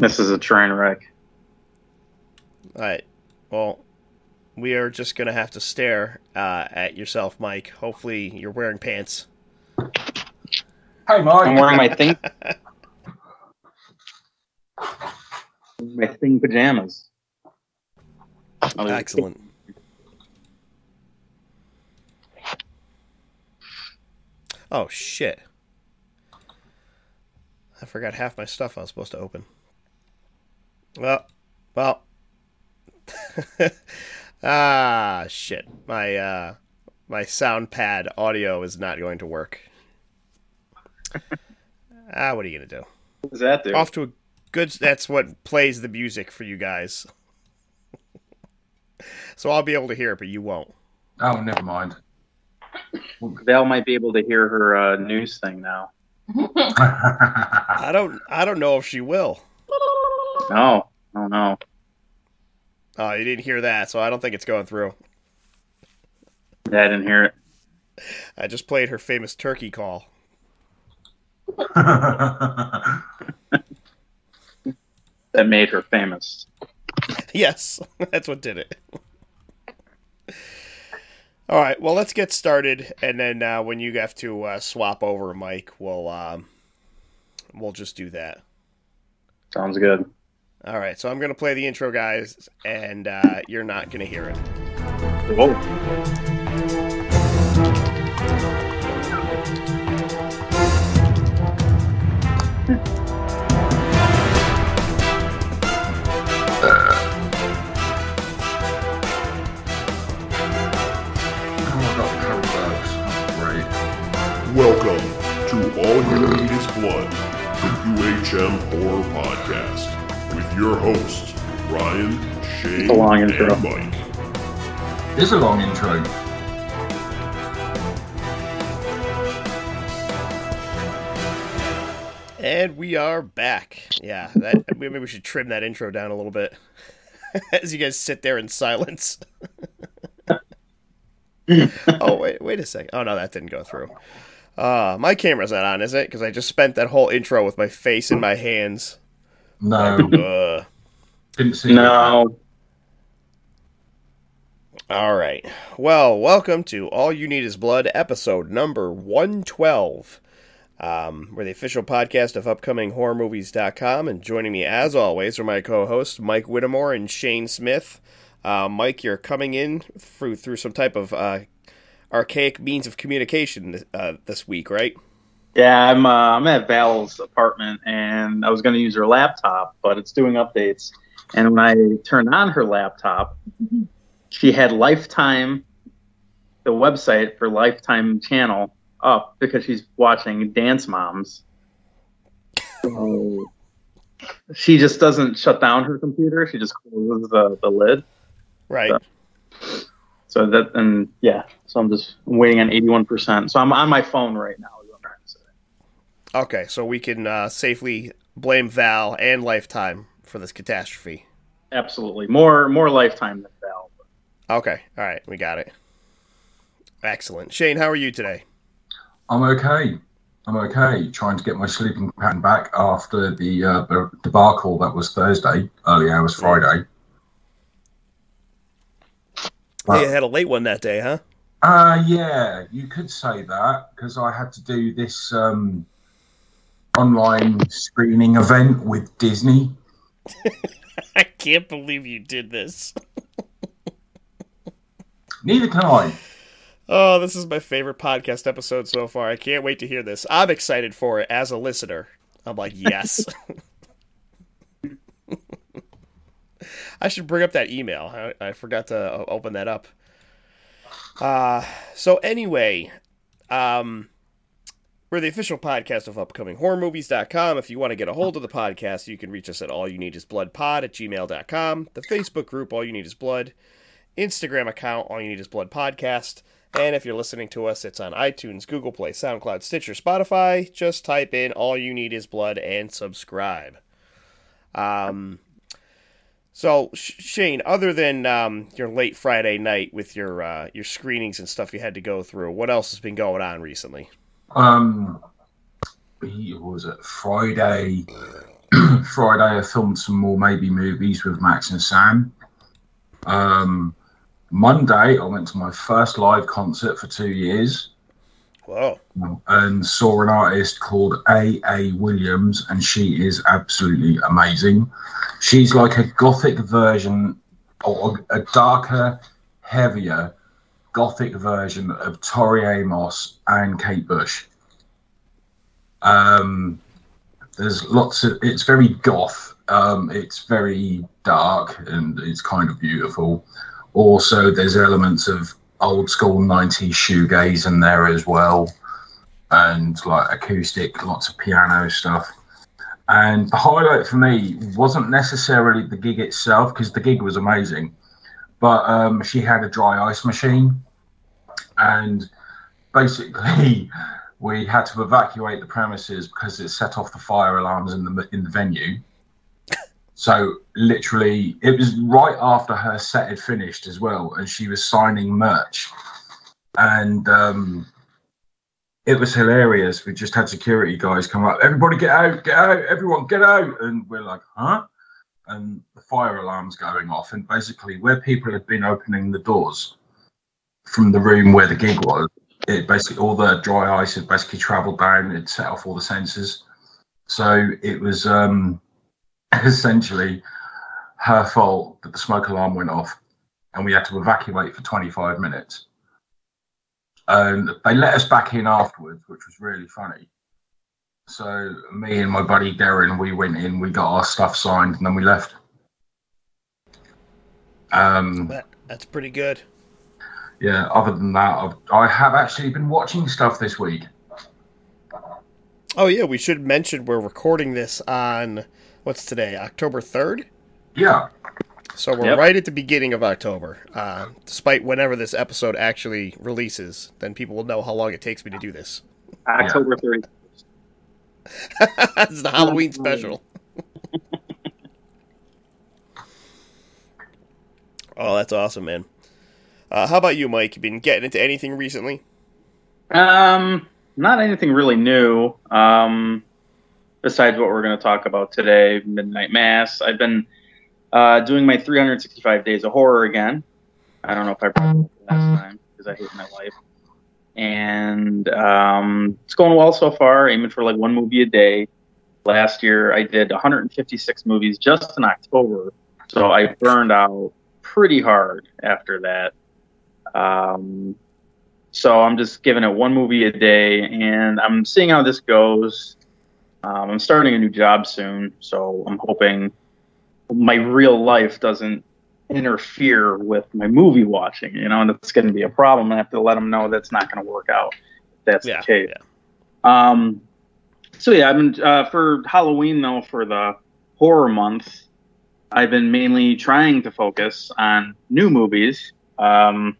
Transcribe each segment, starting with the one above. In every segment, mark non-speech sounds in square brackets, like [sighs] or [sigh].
This is a train wreck. All right. Well, we are just gonna have to stare uh, at yourself, Mike. Hopefully, you're wearing pants. Hey, Mike. I'm wearing my [laughs] thing. my thing pajamas. I Excellent. Oh shit! I forgot half my stuff I was supposed to open. Well, well. [laughs] ah, shit! My uh, my sound pad audio is not going to work. [laughs] ah, what are you gonna do? What that do? Off to a good. That's what plays the music for you guys. [laughs] so I'll be able to hear it, but you won't. Oh, never mind. Val might be able to hear her uh, news thing now. I don't. I don't know if she will. No, oh no. Oh, you didn't hear that, so I don't think it's going through. Yeah, I didn't hear it. I just played her famous turkey call. [laughs] That made her famous. Yes, [laughs] that's what did it. All right, well, let's get started, and then uh, when you have to uh, swap over, Mike, we'll um, we'll just do that. Sounds good. All right, so I'm gonna play the intro, guys, and uh, you're not gonna hear it. Whoa. I've got Great. Welcome to All You Need Is Blood, the UHM Horror Podcast, with your hosts, Ryan, Shane, It's a long intro. and Mike. It's a long intro. And we are back. Yeah, that, maybe we should trim that intro down a little bit [laughs] as you guys sit there in silence. [laughs] oh wait, wait a second. Oh no, that didn't go through. Uh, my camera's not on, is it? Because I just spent that whole intro with my face in my hands. No, Uh, didn't see No. all right. Well, welcome to All You Need Is Blood, episode number one twelve. Um, we're the official podcast of upcominghorrormovies.com, and joining me as always are my co-hosts Mike Whittemore and Shane Smith. Uh, Mike, you're coming in through through some type of uh, archaic means of communication uh, this week, right? Yeah, I'm uh, I'm at Val's apartment and I was going to use her laptop, but it's doing updates. And when I turned on her laptop, she had Lifetime, the website for Lifetime channel up because she's watching Dance Moms. So she just doesn't shut down her computer. She just closes the, the lid. Right. So that and yeah, so I'm just waiting on 81%. So I'm on my phone right now. is what I'm trying to say. Okay, so we can uh, safely blame Val and Lifetime for this catastrophe. Absolutely. More more lifetime than Val. Okay, all right, we got it. Excellent. Shane, how are you today? I'm okay. I'm okay. Trying to get my sleeping pattern back after the uh, the debacle that was Thursday, early hours Friday. Hey, you had a late one that day, huh? Uh, yeah, you could say that because I had to do this um, online screening event with Disney. [laughs] I can't believe you did this. Neither can I. Oh, this is my favorite podcast episode so far. I can't wait to hear this. I'm excited for it as a listener. I'm like, yes. [laughs] I should bring up that email. I, I forgot to open that up. Uh, so anyway, um, we're the official podcast of upcominghorrormovies.com. If you want to get a hold of the podcast, you can reach us at all you need is blood pod at gmail.com, the Facebook group, all you need is blood, Instagram account, all you need is blood podcast. And if you're listening to us, it's on iTunes, Google Play, SoundCloud, Stitcher, Spotify. Just type in all you need is blood and subscribe. Um, so Shane, other than um, your late Friday night with your uh, your screenings and stuff you had to go through, what else has been going on recently? Um, was it Friday. [clears throat] Friday, I filmed some more maybe movies with Max and Sam. Um, Monday, I went to my first live concert for two years Whoa. and saw an artist called A. A. Williams, and she is absolutely amazing. She's like a gothic version, or a darker, heavier gothic version of Tori Amos and Kate Bush. Um, there's lots of. It's very goth. Um, it's very dark and it's kind of beautiful. Also, there's elements of old school 90s shoegaze in there as well, and like acoustic, lots of piano stuff. And the highlight for me wasn't necessarily the gig itself, because the gig was amazing, but um, she had a dry ice machine, and basically [laughs] we had to evacuate the premises because it set off the fire alarms in the in the venue. So literally, it was right after her set had finished as well, and she was signing merch, and um, it was hilarious. We just had security guys come up. Everybody, get out! Get out! Everyone, get out! And we're like, huh? And the fire alarm's going off, and basically, where people had been opening the doors from the room where the gig was, it basically all the dry ice had basically travelled down. It set off all the sensors, so it was. um [laughs] essentially her fault that the smoke alarm went off and we had to evacuate for 25 minutes. And they let us back in afterwards, which was really funny. So me and my buddy Darren, we went in, we got our stuff signed, and then we left. Um, That, that's pretty good. Yeah. Other than that, I've, I have actually been watching stuff this week. Oh, yeah, we should mention we're recording this on, what's today, October 3rd? Yeah, So we're Yep. right at the beginning of October. Uh, despite whenever this episode actually releases, then people will know how long it takes me to do this. October 30th. [laughs] it's the Halloween special. [laughs] oh, that's awesome, man. Uh, how about you, Mike? You been getting into anything recently? Um, not anything really new. Um, besides what we're going to talk about today, Midnight Mass. I've been uh, doing my 365 days of horror again. I don't know if I brought it last time because I hate my life. And um, it's going well so far. Aiming for like one movie a day. Last year I did 156 movies just in October, so I burned out pretty hard after that. Um, so I'm just giving it one movie a day, and I'm seeing how this goes. Um, I'm starting a new job soon, so I'm hoping my real life doesn't interfere with my movie watching. You know, and it's going to be a problem. I have to let them know that's not going to work out. If that's Yeah, the case. yeah. Um, so yeah, I've been uh, for Halloween though for the horror month. I've been mainly trying to focus on new movies. Um,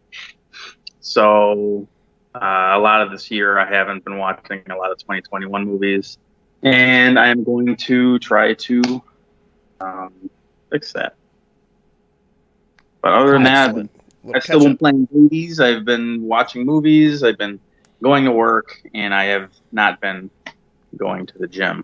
so uh, a lot of this year I haven't been watching a lot of 2021 movies, and I am going to try to um, fix that. But other than that, Excellent. Little I've still been playing movies. I've been watching movies. I've been going to work, and I have not been going to the gym.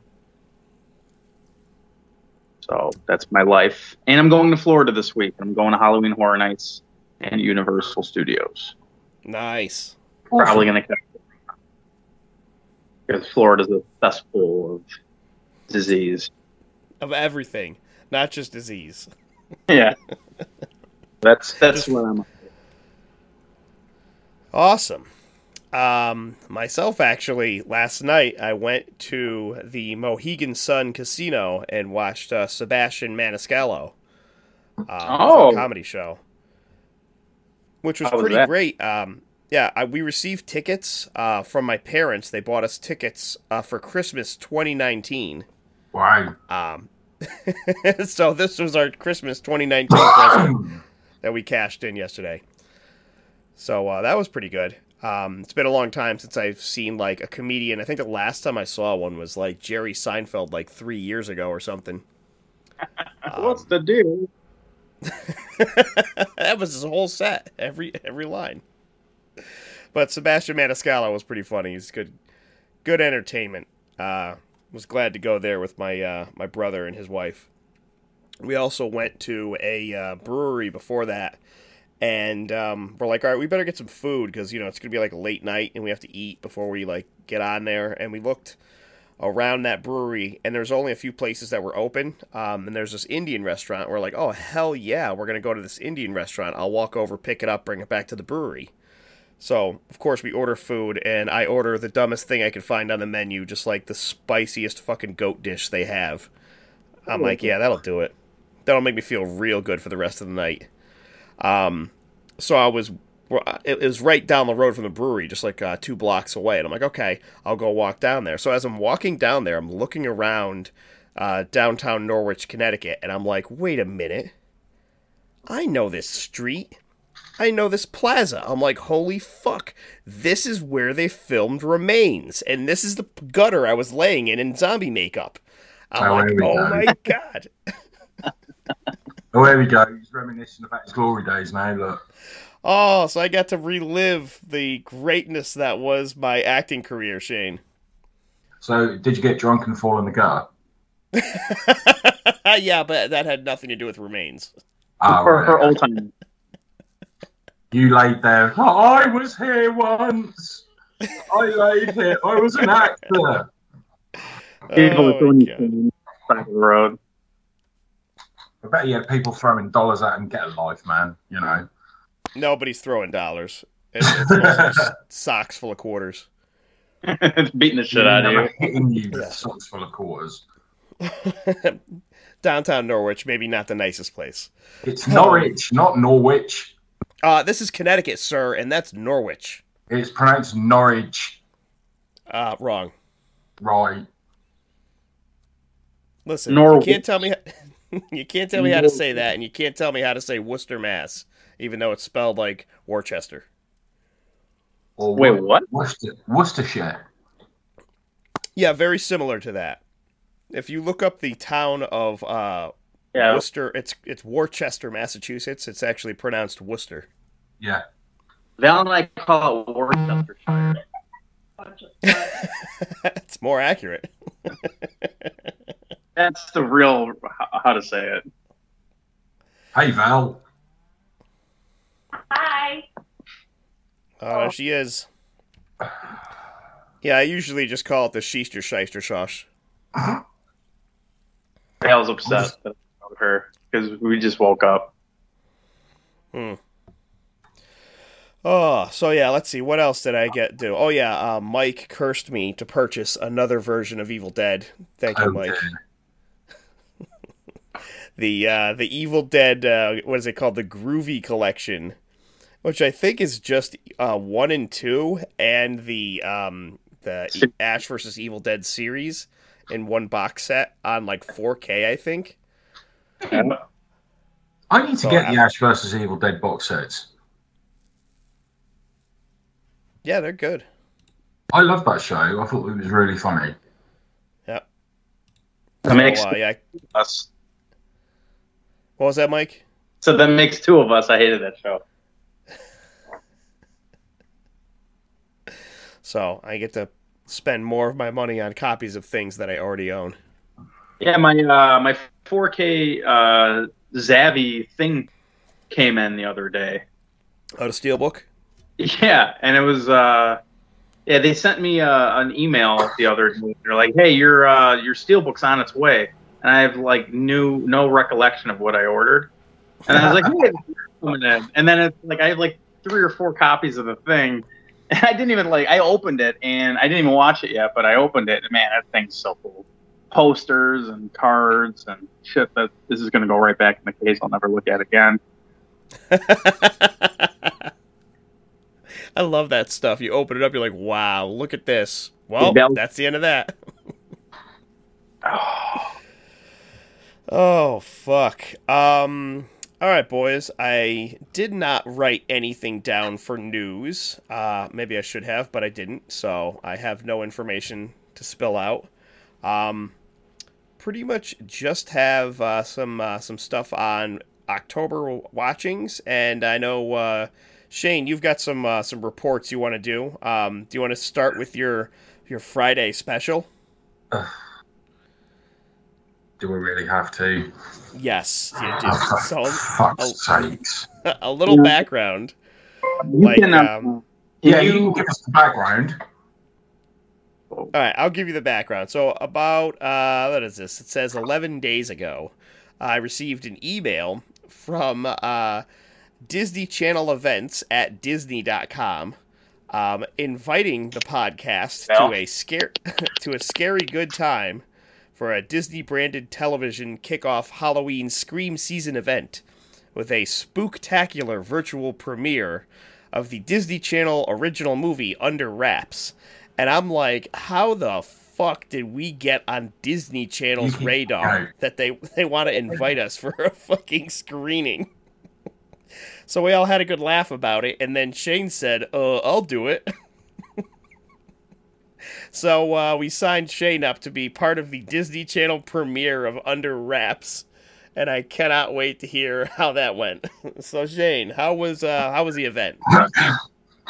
So that's my life. And I'm going to Florida this week. I'm going to Halloween Horror Nights and Universal Studios. Nice. Probably going to because Florida's a cesspool of disease. Of everything, not just disease. [laughs] Yeah, that's that's Just- what I'm. Awesome. Um, myself, actually, last night I went to the Mohegan Sun Casino and watched uh, Sebastian Maniscalco uh, Oh. a comedy show, which was was pretty that? great. Um, yeah, I, we received tickets uh, from my parents. They bought us tickets uh, for Christmas 2019. wow. Um, [laughs] so this was our Christmas 2019 present [coughs] that we cashed in yesterday. So uh, that was pretty good. Um, it's been a long time since I've seen like a comedian. I think the last time I saw one was like Jerry Seinfeld, like three years ago or something. [laughs] What's the deal? [laughs] that was his whole set, every every line. But Sebastian Maniscalco was pretty funny. He's good, good entertainment. Uh, was glad to go there with my uh, my brother and his wife. We also went to a uh, brewery before that, and um, we're like, all right, we better get some food because you know it's gonna be like late night and we have to eat before we like get on there. And we looked around that brewery, and there's only a few places that were open. Um, and there's this Indian restaurant. We're like, oh hell yeah, we're gonna go to this Indian restaurant. I'll walk over, pick it up, bring it back to the brewery. So of course we order food, and I order the dumbest thing I could find on the menu, just like the spiciest fucking goat dish they have. I'm like, yeah, that'll do it. That'll make me feel real good for the rest of the night. Um, so I was it was right down the road from the brewery, just like uh, two blocks away. And I'm like, okay, I'll go walk down there. So as I'm walking down there, I'm looking around uh, downtown Norwich, Connecticut, and I'm like, wait a minute. I know this street. I know this plaza. I'm like, holy fuck. This is where they filmed Remains. And this is the gutter I was laying in in zombie makeup. I'm Oh, like, here oh go." my [laughs] god. [laughs] Oh, there we go. He's reminiscing about his glory days now. Look, Oh, so I got to relive the greatness that was my acting career, Shane. so did you get drunk and fall in the gutter? [laughs] yeah, but that had nothing to do with remains. Ah, for, right, for old time. You laid there. "Oh, I was here once. I laid here. I was an actor. People Oh, are throwing God. things of the road. I bet you had people throwing dollars at him. Get a life, man. You know. Nobody's throwing dollars. It's, [laughs] it's socks full of quarters. [laughs] Beating the shit out of you. Hitting you with Yeah. socks full of quarters. [laughs] Downtown Norwich, maybe not the nicest place. It's Norwich, not Norwich. Uh, this is Connecticut, sir, and that's Norwich. It's pronounced Norwich. Uh, wrong. Right. Listen, Norwich. you can't tell me you can't tell me how to say that, and you can't tell me how to say Worcester, Mass, even though it's spelled like Worcester. Or Wait, Wor- what? Worcester, Worcestershire. Yeah, very similar to that. If you look up the town of uh, Yeah. Worcester, it's it's Worcester, Massachusetts. It's actually pronounced Worcester. Yeah. Val and I call it Worcestershire. [laughs] it's more accurate. [laughs] That's the real how, how to say it. Hey, Val. Hi. Oh, there she is. Yeah, I usually just call it the Schiester Shyster Shosh. Val's upset about her because we just woke up. Hmm. Oh, so yeah, let's see. What else did I get do? Oh yeah, uh, Mike cursed me to purchase another version of Evil Dead. Thank you, Okay. Mike. [laughs] The uh, the Evil Dead, uh, what is it called? The Groovy Collection, which I think is just uh, one and two, and the um, the Ash versus Evil Dead series in one box set on like 4K, I think. I need to So get the Ash versus Evil Dead box sets. Yeah, they're good. I love that show. I thought it was really funny. That makes So, uh, yeah. us. What was that, Mike? So that makes two of us. I hated that show. So I get to spend more of my money on copies of things that I already own. Yeah, my uh, my 4K uh, Zavi thing came in the other day. Oh, the Steelbook? Yeah, and it was uh, yeah. They sent me uh, an email the other day. They're like, "Hey, your uh, your steelbook's on its way," and I have like new no recollection of what I ordered. And I was like, "Hey, coming in." And then it's like I have like three or four copies of the thing. And [laughs] I didn't even like I opened it and I didn't even watch it yet, but I opened it and man, that thing's so cool. Posters and cards and shit that this is gonna go right back in the case. I'll never look at again. [laughs] I love that stuff. You open it up, you're like, wow, look at this. Well, that's the end of that. [sighs] [sighs] Oh, fuck. Um, all right, boys. I did not write anything down for news. Uh, maybe I should have, but I didn't. So I have no information to spill out. Um, pretty much just have uh, some uh, some stuff on October watchings, and I know uh, Shane, you've got some uh, some reports you want to do. Um, do you want to start with your your Friday special? Do we really have to? Yes, you do. Oh, for So fuck's sakes. [laughs] a little background. You Like, can, uh, um, Yeah, you you- can give us the background. All right, I'll give you the background. So about uh, what is this? It says 11 days ago, I received an email from uh, Disney Channel Events at Disney.com, um, inviting the podcast Well. to a scare [laughs] to a scary good time for a Disney branded television kickoff Halloween Scream season event with a spooktacular virtual premiere of the Disney Channel original movie Under Wraps. And I'm like, how the fuck did we get on Disney Channel's [laughs] radar that they [laughs] they want to invite us for a fucking screening? [laughs] So we all had a good laugh about it, and then Shane said, "Uh, I'll do it." So uh, we signed Shane up to be part of the Disney Channel premiere of Under Wraps, and I cannot wait to hear [laughs] how that went. [laughs] so Shane, how was uh, how was the event? [laughs]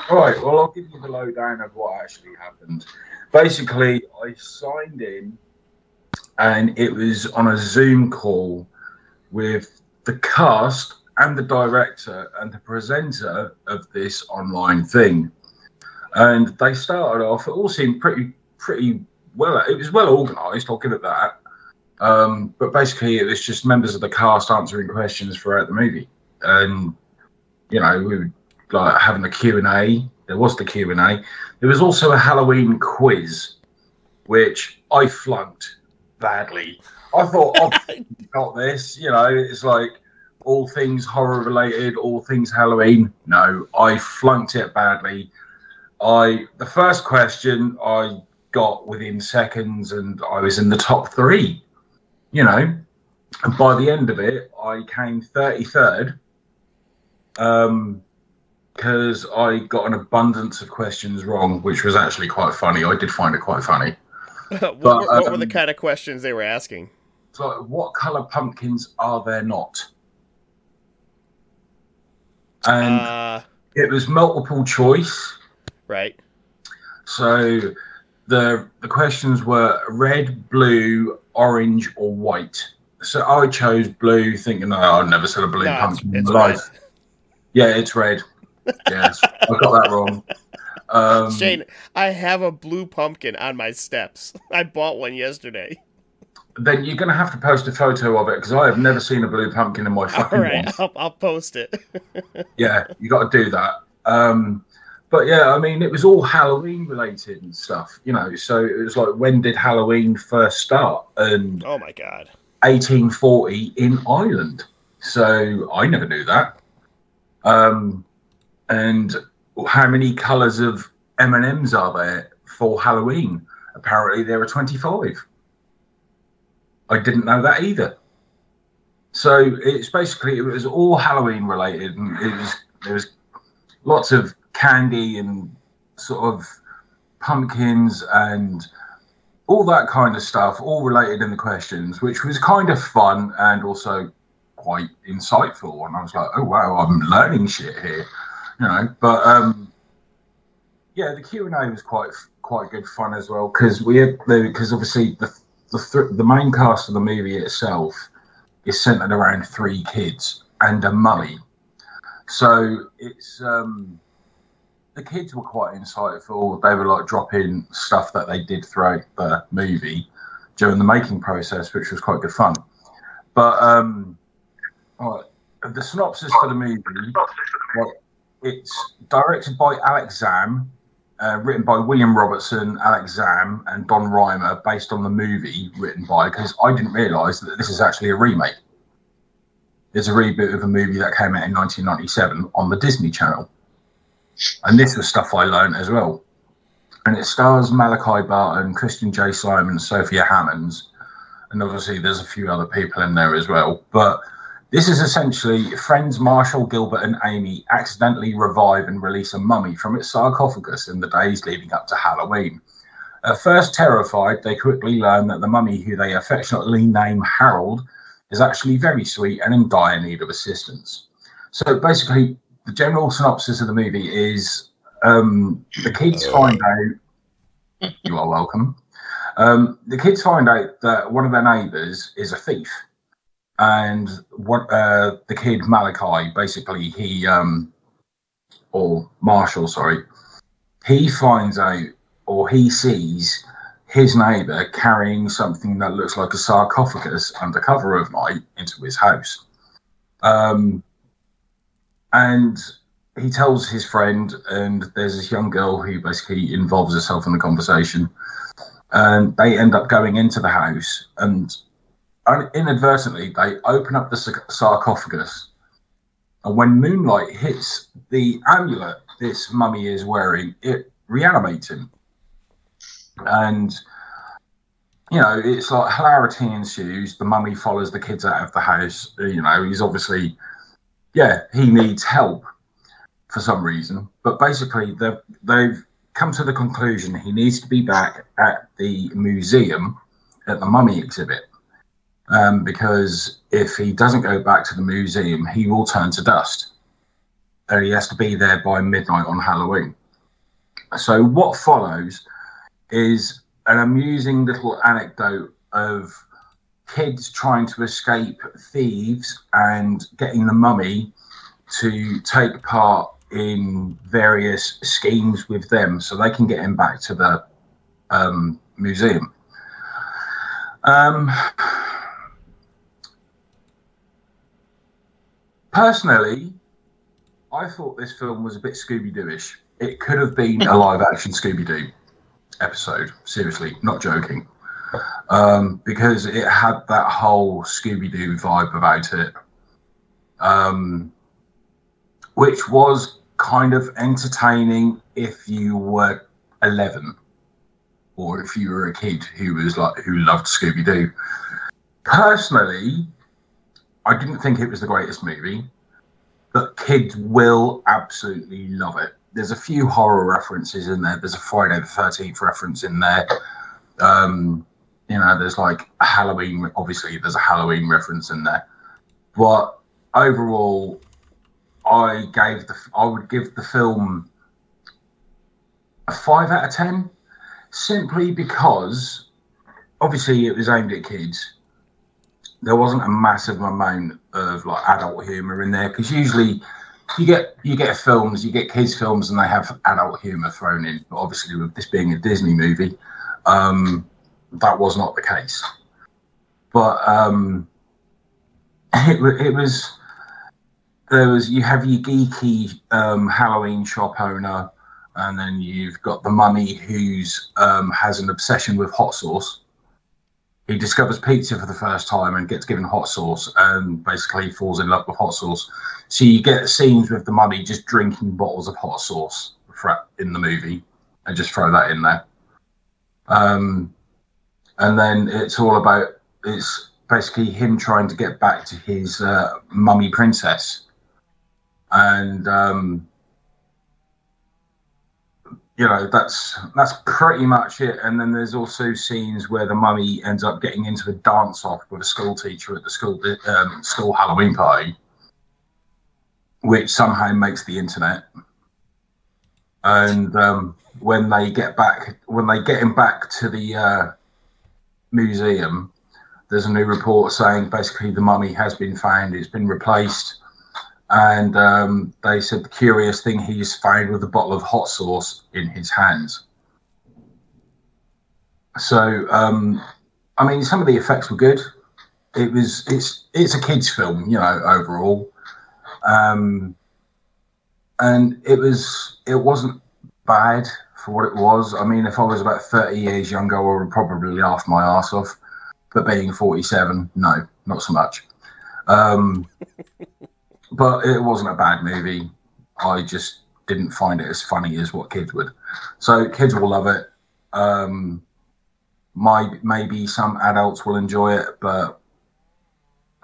All right, well, I'll give you the lowdown of what actually happened. Basically, I signed in, and it was on a Zoom call with the cast and the director and the presenter of this online thing. And they started off, it all seemed pretty, pretty well. It was well organised, I'll give it that. Um, but basically, it was just members of the cast answering questions throughout the movie. And, you know, we would like having a Q&A. There was the Q&A. There was also a Halloween quiz, which I flunked badly. I thought, oh, [laughs] got this. You know, it's like all things horror related, all things Halloween. No, I flunked it badly. I the first question I got within seconds, and I was in the top three. You know, and by the end of it, I came thirty third. Um, because I got an abundance of questions wrong, which was actually quite funny. I did find it quite funny. what, But, were, what were the um, kind of questions they were asking? So, what colour pumpkins are there not? And Uh, it was multiple choice. right. So the the questions were red, blue, orange, or white. So I chose blue, thinking, no, I've never seen a blue No, pumpkin in my red. life. Yeah, it's red. Yes, I got that wrong. Um, Shane, I have a blue pumpkin on my steps. I bought one yesterday. Then you're going to have to post a photo of it because I have never seen a blue pumpkin in my All fucking right, life. I'll, I'll post it. [laughs] Yeah, you got to do that. Um, but yeah, I mean, it was all Halloween related and stuff, you know. So it was like, when did Halloween first start? And Oh my god. 1840 in Ireland. So I never knew that. Um, and how many colours of M and M's are there for Halloween? Apparently, there are 25. I didn't know that either. So it's basically it was all Halloween related, and it was there was lots of candy and sort of pumpkins and all that kind of stuff, all related in the questions, which was kind of fun and also quite insightful. And I was like, oh wow, I'm learning shit here, you know. But um, yeah, the Q and A was quite quite good fun as well because we had because obviously the the, th- the main cast of the movie itself is centered around three kids and a mummy. So it's um, the kids were quite insightful. They were like dropping stuff that they did throughout the movie during the making process, which was quite good fun. But um, right, the synopsis for the movie, it's directed by Alex Zamm, uh, written by William Robertson, Alex Zamm, and Don Rhymer, based on the movie written by. Because I didn't realise that this is actually a remake. It's a reboot of a movie that came out in 1997 on the Disney Channel, and this was stuff I learned as well. And it stars Malachi Barton, Christian J. Simon, Sophia Hammons, and obviously there's a few other people in there as well. But this is essentially friends Marshall, Gilbert, and Amy accidentally revive and release a mummy from its sarcophagus in the days leading up to Halloween. At first terrified, they quickly learn that the mummy, who they affectionately name Harold, is actually very sweet and in dire need of assistance. So basically, the general synopsis of the movie is um, the kids find out. You are welcome. Um, the kids find out that one of their neighbours is a thief, and what uh, the kid Malachi basically he um, or Marshall, sorry, he finds out or he sees his neighbour carrying something that looks like a sarcophagus under cover of night into his house. Um, and he tells his friend, and there's this young girl who basically involves herself in the conversation. And they end up going into the house, and inadvertently, they open up the sarcophagus. And when moonlight hits the amulet this mummy is wearing, it reanimates him. And, you know, it's like hilarity ensues. The mummy follows the kids out of the house. You know, he's obviously, yeah, he needs help for some reason. But basically, they've, they've come to the conclusion he needs to be back at the museum at the mummy exhibit. Um, because if he doesn't go back to the museum, he will turn to dust. And he has to be there by midnight on Halloween. So, what follows is an amusing little anecdote of kids trying to escape thieves and getting the mummy to take part in various schemes with them so they can get him back to the um, museum. Um, personally, I thought this film was a bit Scooby Dooish. It could have been a [laughs] live action Scooby Doo episode. Seriously, not joking. Um, because it had that whole Scooby Doo vibe about it. Um, which was kind of entertaining if you were 11 or if you were a kid who was like who loved Scooby Doo. Personally, I didn't think it was the greatest movie, but kids will absolutely love it. There's a few horror references in there. There's a Friday the 13th reference in there. Um, you know, there's like Halloween. Obviously, there's a Halloween reference in there, but overall, I gave the I would give the film a five out of ten, simply because obviously it was aimed at kids. There wasn't a massive amount of like adult humor in there because usually you get you get films, you get kids films, and they have adult humor thrown in. But obviously, with this being a Disney movie, um, that was not the case. But um, [laughs] it, it was there was you have your geeky um, Halloween shop owner, and then you've got the mummy who's um, has an obsession with hot sauce. He discovers pizza for the first time and gets given hot sauce, and basically falls in love with hot sauce. So you get scenes with the mummy just drinking bottles of hot sauce in the movie, and just throw that in there. Um, and then it's all about it's basically him trying to get back to his uh, mummy princess and um, you know that's that's pretty much it. And then there's also scenes where the mummy ends up getting into a dance off with a school teacher at the school um, school Halloween party, which somehow makes the internet. And um, when they get back, when they get him back to the uh, museum, there's a new report saying basically the mummy has been found. It's been replaced and um, they said the curious thing he's found with a bottle of hot sauce in his hands. So, um, I mean, some of the effects were good. It was it's it's a kids' film, you know, overall, um, and it was it wasn't bad for what it was. I mean, if I was about thirty years younger, I would probably laugh my ass off. But being forty-seven, no, not so much. Um, [laughs] but it wasn't a bad movie. I just didn't find it as funny as what kids would. So kids will love it. Um, my maybe some adults will enjoy it, but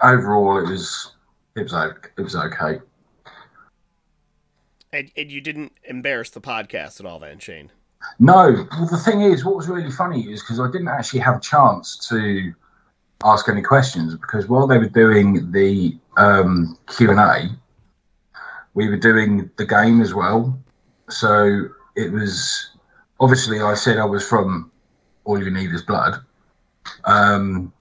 overall, it was it was it was okay. And, and you didn't embarrass the podcast at all, then, Shane? No. Well, the thing is, what was really funny is because I didn't actually have a chance to ask any questions because while they were doing the um, Q and A, we were doing the game as well. So it was obviously I said I was from All You Need Is Blood um,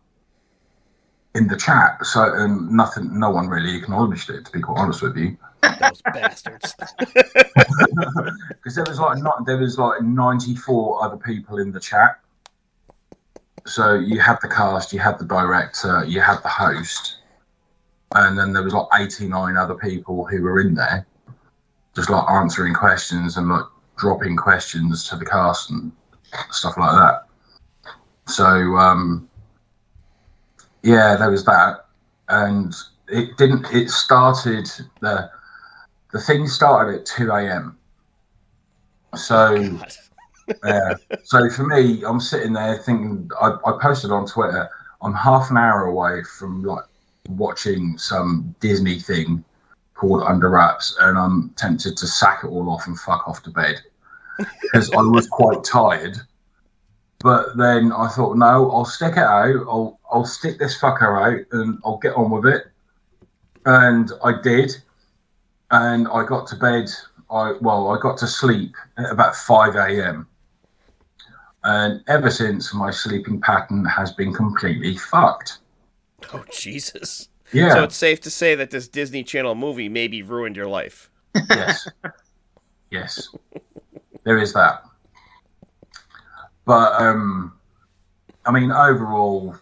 in the chat. So and nothing, no one really acknowledged it. To be quite honest with you, Those bastards. [laughs] because there was like not there was like 94 other people in the chat. So you had the cast, you had the director, you had the host, and then there was like 89 other people who were in there, just like answering questions and like dropping questions to the cast and stuff like that. So um, yeah, there was that, and it didn't. It started the the thing started at 2 a.m. So. [laughs] Yeah. so for me, I'm sitting there thinking. I, I posted on Twitter. I'm half an hour away from like watching some Disney thing called Under Wraps, and I'm tempted to sack it all off and fuck off to bed because I was quite tired. But then I thought, no, I'll stick it out. I'll I'll stick this fucker out, and I'll get on with it. And I did, and I got to bed. I well, I got to sleep at about five a.m. And ever since, my sleeping pattern has been completely fucked. Oh Jesus. Yeah. So it's safe to say that this Disney Channel movie maybe ruined your life. yes. Yes. There is that. But um I mean overall,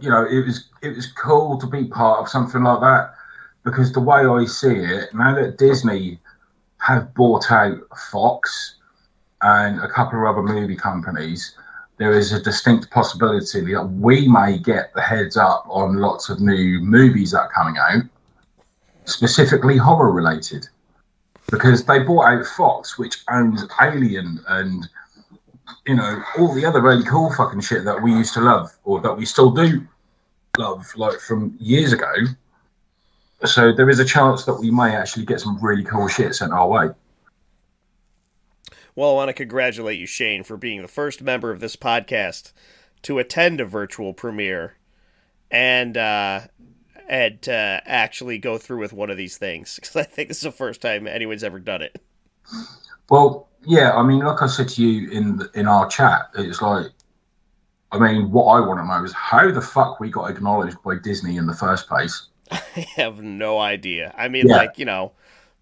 you know, it was it was cool to be part of something like that because the way I see it, now that Disney have bought out Fox and a couple of other movie companies, there is a distinct possibility that we may get the heads up on lots of new movies that are coming out, specifically horror related because they bought out Fox, which owns Alien and you know all the other really cool fucking shit that we used to love or that we still do love, like from years ago. So there is a chance that we may actually get some really cool shit sent our way. Well, I want to congratulate you, Shane, for being the first member of this podcast to attend a virtual premiere and uh, and uh, actually go through with one of these things [laughs] because I think this is the first time anyone's ever done it. Well, yeah, I mean, like I said to you in the, in our chat, it's like, I mean, what I want to know is how the fuck we got acknowledged by Disney in the first place. [laughs] I have no idea. I mean, Yeah. like you know,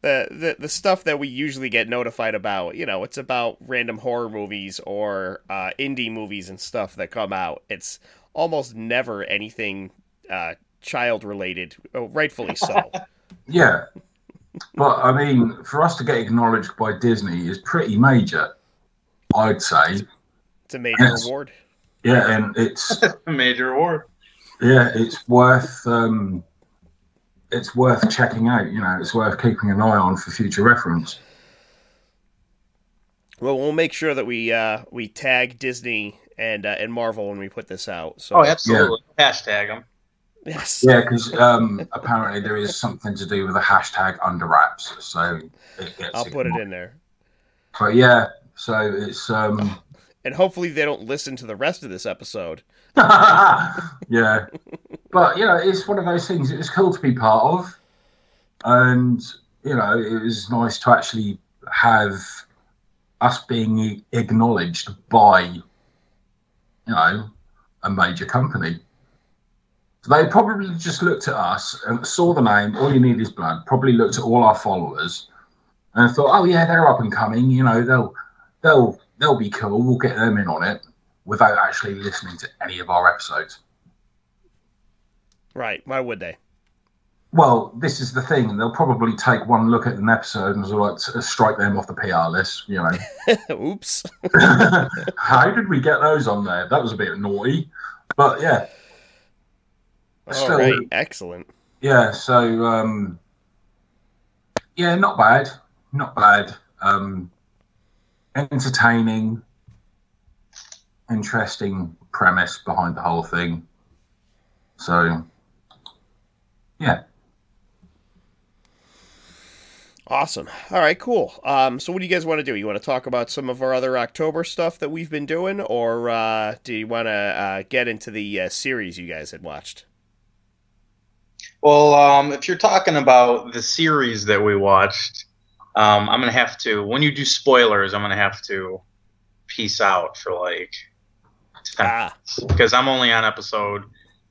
the, the the stuff that we usually get notified about. You know, it's about random horror movies or uh, indie movies and stuff that come out. It's almost never anything uh, child related. Oh, rightfully so. [laughs] Yeah. But I mean, for us to get acknowledged by Disney is pretty major, I'd say. It's a major Yes. reward. Yeah, and it's a [laughs] Major award. yeah, it's worth um it's worth checking out, you know, it's worth keeping an eye on for future reference. Well, we'll make sure that we uh, we tag Disney and uh, and Marvel when we put this out. So Oh, absolutely. Hashtag them. yes, Yeah, because um apparently there is something to do with the hashtag under wraps, so it gets I'll put it in there. But yeah, so it's um And hopefully they don't listen to the rest of this episode. [laughs] yeah. [laughs] But you know, it's one of those things. It was cool to be part of, and you know, it was nice to actually have us being acknowledged by, you know, a major company. They probably just looked at us and saw the name. All you need is blood. Probably looked at all our followers and thought, "Oh yeah, they're up and coming. You know, they'll they'll they'll be cool. We'll get them in on it." Without actually listening to any of our episodes. Right? Why would they? Well, this is the thing. They'll probably take one look at an episode and sort of like strike them off the PR list. You know, [laughs] Oops. [laughs] how did we get those on there? That was a bit naughty, but yeah, All Still- right. Excellent. yeah. So um, yeah, not bad, not bad. Um, entertaining, interesting premise behind the whole thing. So yeah, Awesome. All right. Cool. Um, so, what do you guys want to do? You want to talk about some of our other October stuff that we've been doing, or uh, do you want to uh, get into the uh, series you guys had watched? Well, um, if you're talking about the series that we watched, um, I'm gonna have to. When you do spoilers, I'm gonna have to peace out for like Ah, because I'm only on episode.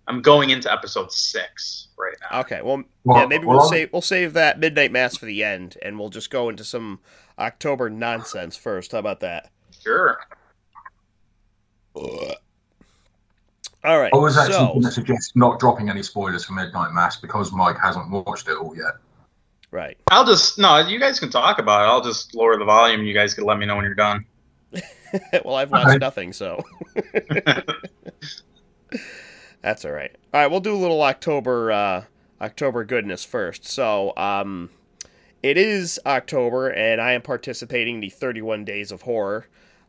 I'm going into episode six right now. okay. Well, Well, yeah, maybe well, we'll save we'll save that midnight mass for the end, and we'll just go into some October nonsense first. How about that? Sure. All right. I was actually so, going to suggest not dropping any spoilers for Midnight Mass because Mike hasn't watched it all yet. right. I'll just no. You guys can talk about it. I'll just lower the volume. You guys can let me know when you're done. [laughs] well, I've watched Okay. nothing, so [laughs] that's all right. All right, we'll do a little October uh, October goodness first. So, um, it is October, and I am participating in the 31 Days of Horror.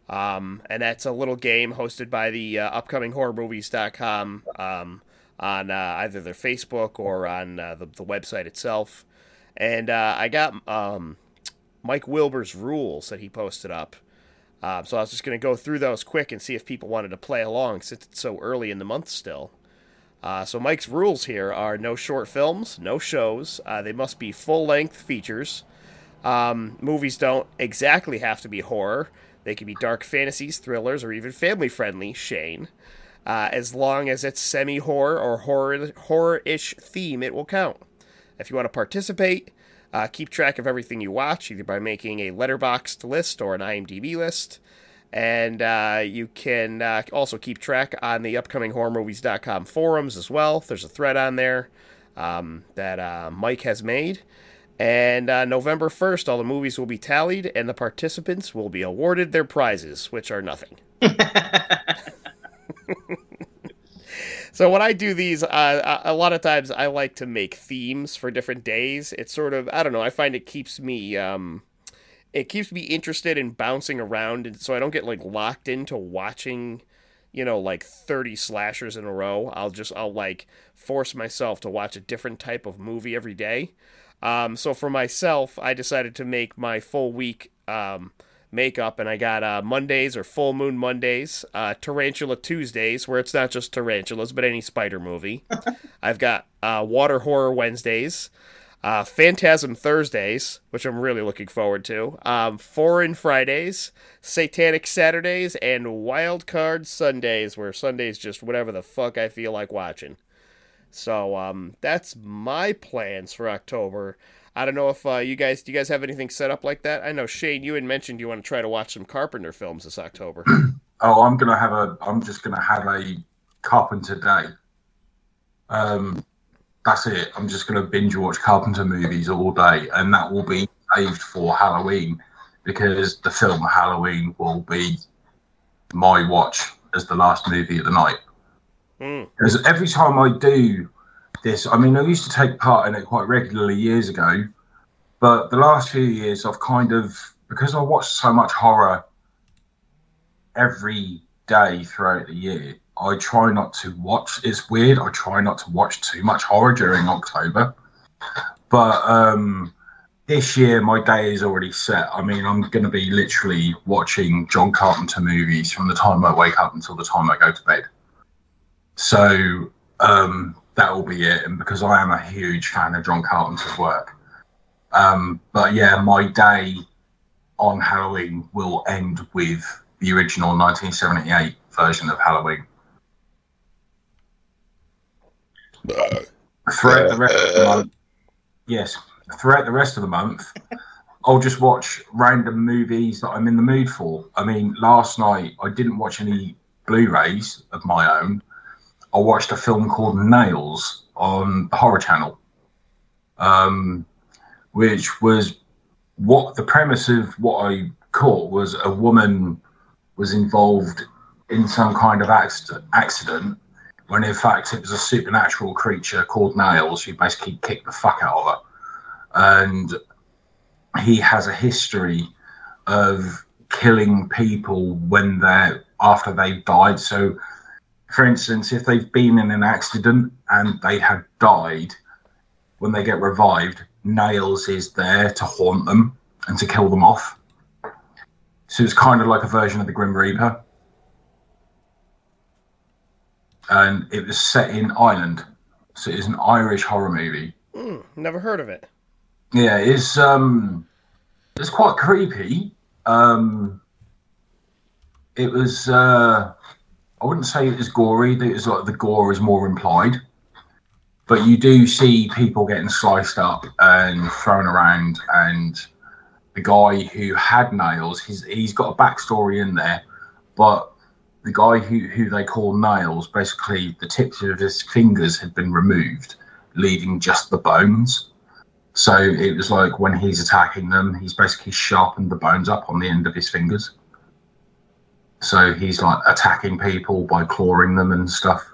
Um, and that's a little game hosted by the uh, upcominghorrormovies.com um, on uh, either their Facebook or on uh, the, the website itself. And uh, I got um, Mike Wilbur's rules that he posted up. Uh, so I was just going to go through those quick and see if people wanted to play along since it's so early in the month still. Uh, so Mike's rules here are no short films, no shows. Uh, they must be full length features. Um, movies don't exactly have to be horror. They can be dark fantasies, thrillers, or even family friendly. Shane, uh, as long as it's semi horror or horror horror ish theme, it will count. If you want to participate, uh, keep track of everything you watch, either by making a Letterboxd list or an IMDb list. And uh, you can uh, also keep track on the upcominghorrormovies.com forums as well. There's a thread on there um, that uh, Mike has made. And uh, November 1st, all the movies will be tallied, and the participants will be awarded their prizes, which are nothing. [laughs] So when I do these, uh, a lot of times I like to make themes for different days. It's sort of I don't know. I find it keeps me um, it keeps me interested in bouncing around, and so I don't get like locked into watching, you know, like thirty slashers in a row. I'll just I'll like force myself to watch a different type of movie every day. Um, so for myself, I decided to make my full week um, makeup, and I got uh, Mondays or full moon Mondays, uh, Tarantula Tuesdays, where it's not just tarantulas, but any spider movie. [laughs] I've got uh, Water Horror Wednesdays, uh, Phantasm Thursdays, which I'm really looking forward to, um, Foreign Fridays, Satanic Saturdays, and Wild Card Sundays, where Sundays just whatever the fuck I feel like watching. So um, that's my plans for October. I don't know if uh, you guys do you guys have anything set up like that. I know Shane, you had mentioned you want to try to watch some Carpenter films this October. [clears throat] Oh, I'm gonna have a. I'm just gonna have a Carpenter day. Um, that's it. I'm just gonna binge watch Carpenter movies all day, and that will be saved for Halloween because the film Halloween will be my watch as the last movie of the night. Hmm. Because every time I do this, I mean, I used to take part in it quite regularly years ago, but the last few years I've kind of because I watch so much horror every day throughout the year. I try not to watch. It's weird. I try not to watch too much horror during October, but um, this year my day is already set. I mean, I'm going to be literally watching John Carpenter movies from the time I wake up until the time I go to bed. So um, that will be it. And because I am a huge fan of John Carpenter's work, um, but yeah, my day on Halloween will end with the original 1978 version of Halloween. Throughout the rest of the month, yes, throughout the rest of the month, I'll just watch random movies that I'm in the mood for. I mean, last night I didn't watch any Blu-rays of my own. I watched a film called Nails on the Horror Channel, um, which was what the premise of what I caught was a woman was involved in some kind of accident, accident when in fact it was a supernatural creature called Nails who basically kicked the fuck out of her. And he has a history of killing people when they're after they've died. So, for instance, if they've been in an accident and they have died, when they get revived, Nails is there to haunt them and to kill them off. So it's kind of like a version of the Grim Reaper. And it was set in Ireland. So it's an Irish horror movie. Hmm, never heard of it. Yeah, it's um it's quite creepy. Um it was uh I wouldn't say it was gory. It was like the gore is more implied, but you do see people getting sliced up and thrown around. And the guy who had nails, he's he's got a backstory in there, but the guy who who they call nails, basically the tips of his fingers had been removed, leaving just the bones. So it was like when he's attacking them, he's basically sharpened the bones up on the end of his fingers. So he's like attacking people by clawing them and stuff,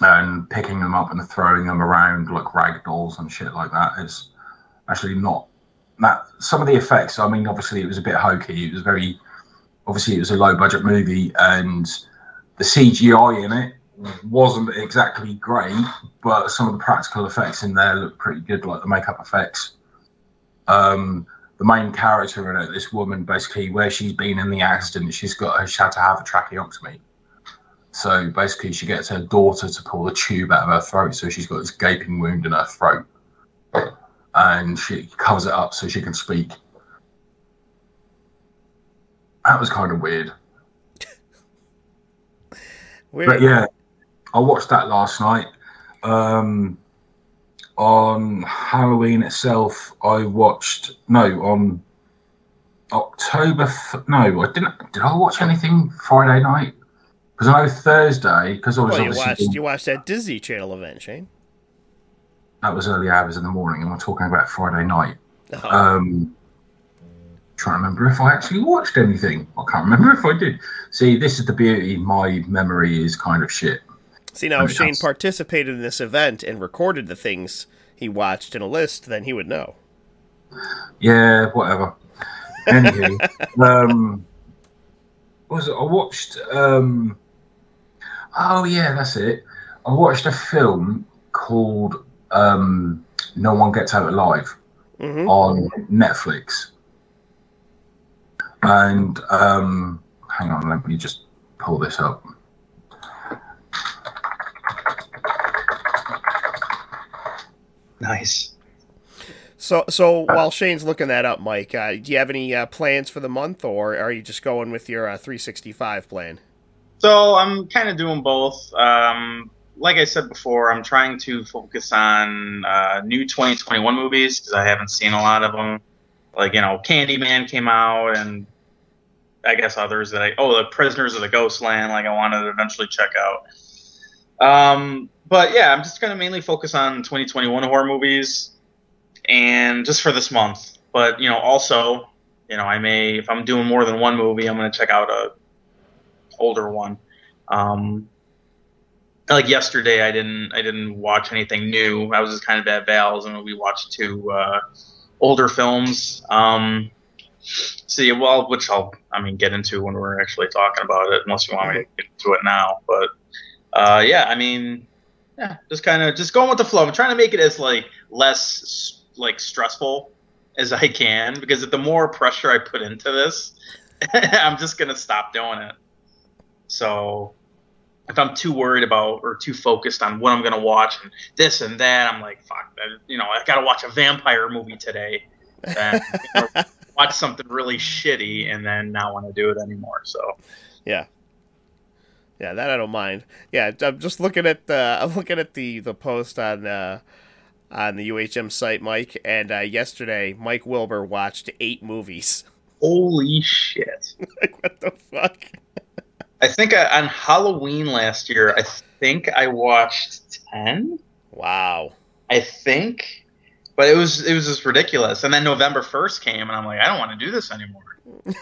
and picking them up and throwing them around like rag dolls and shit like that. It's actually not that. Some of the effects, I mean, obviously it was a bit hokey. It was very, obviously it was a low budget movie, and the CGI in it wasn't exactly great, but some of the practical effects in there look pretty good, like the makeup effects. Um, the main character in it, this woman, basically, where she's been in the accident, she's got she had to have a tracheotomy. So basically, she gets her daughter to pull the tube out of her throat, so she's got this gaping wound in her throat, and she covers it up so she can speak. That was kind of weird. [laughs] Weird. But yeah, I watched that last night. Um, on Halloween itself, I watched no on October. F- no, I didn't. Did I watch anything Friday night? Because I know Thursday. Because I was Well, you watched doing- you watched that Disney Channel event, Shane. that was early hours in the morning, and we're talking about Friday night. Oh, Um, trying to remember if I actually watched anything. I can't remember if I did. See, this is the beauty. My memory is kind of shit. See now, if Shane that's- participated in this event and recorded the things he watched in a list, then he would know. Yeah, whatever. Anyway, [laughs] um, was it? I watched. Um, oh yeah, that's it. I watched a film called um, "No One Gets Out Alive" hmm on Netflix, and um, hang on, let me just pull this up. Nice. So, so while Shane's looking that up, Mike, uh, do you have any uh, plans for the month, or are you just going with your uh, 365 plan? So I'm kind of doing both. Um, like I said before, I'm trying to focus on uh, new 2021 movies because I haven't seen a lot of them. Like you know, Candyman came out, and I guess others that I oh, the Prisoners of the Ghostland. Like I wanted to eventually check out. Um, but yeah, I'm just gonna mainly focus on 2021 horror movies, and just for this month. But you know, also, you know, I may if I'm doing more than one movie, I'm gonna check out a older one. Um, like yesterday, I didn't I didn't watch anything new. I was just kind of at Val's, and we watched two uh, older films. Um, see, well, which I'll I mean get into when we're actually talking about it, unless you want me to get into it now. But uh, yeah, I mean, yeah, just kind of just going with the flow. I'm trying to make it as like less like stressful as I can because the more pressure I put into this, [laughs] I'm just gonna stop doing it. So if I'm too worried about or too focused on what I'm gonna watch and this and that, I'm like, fuck, that, you know, I gotta watch a vampire movie today. You know, [laughs] watch something really shitty and then not want to do it anymore. So Yeah, yeah, that I don't mind. Yeah, I'm just looking at the I'm looking at the the post on uh, on the UHM site, Mike, and uh, yesterday Mike Wilbur watched eight movies. holy shit. [laughs] like, what the fuck? I think I, on Halloween last year, I think I watched ten. Wow. I think, but it was it was just ridiculous. And then November first came, and I'm like, I don't want to do this anymore. [laughs]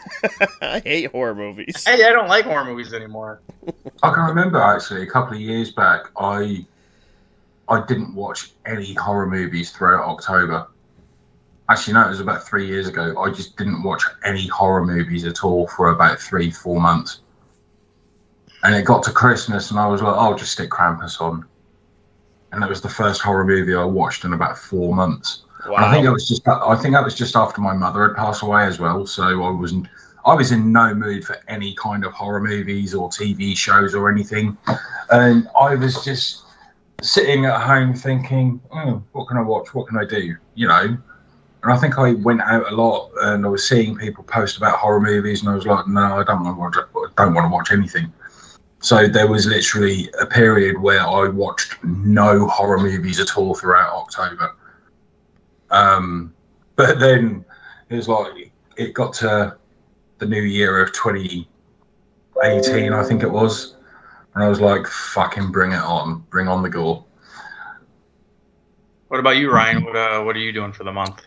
I hate horror movies. I, I don't like horror movies anymore. I can remember actually a couple of years back, I I didn't watch any horror movies throughout October. Actually, no, it was about three years ago. I just didn't watch any horror movies at all for about three, four months. And it got to Christmas, and I was like, "I'll just stick Krampus on." And that was the first horror movie I watched in about four months. And I think Wow. it was just I think that was just after my mother had passed away as well. So I wasn't I was in no mood for any kind of horror movies or TV shows or anything. And I was just sitting at home thinking, oh, what can I watch? What can I do? You know. And I think I went out a lot and I was seeing people post about horror movies and I was like, no, I don't want to watch I don't want to watch anything. So there was literally a period where I watched no horror movies at all throughout October. Um, but then it was like it got to the new year of 2018, I think it was, and I was like, "Fucking bring it on! Bring on the gore!" What about you, Ryan? What uh, what are you doing for the month?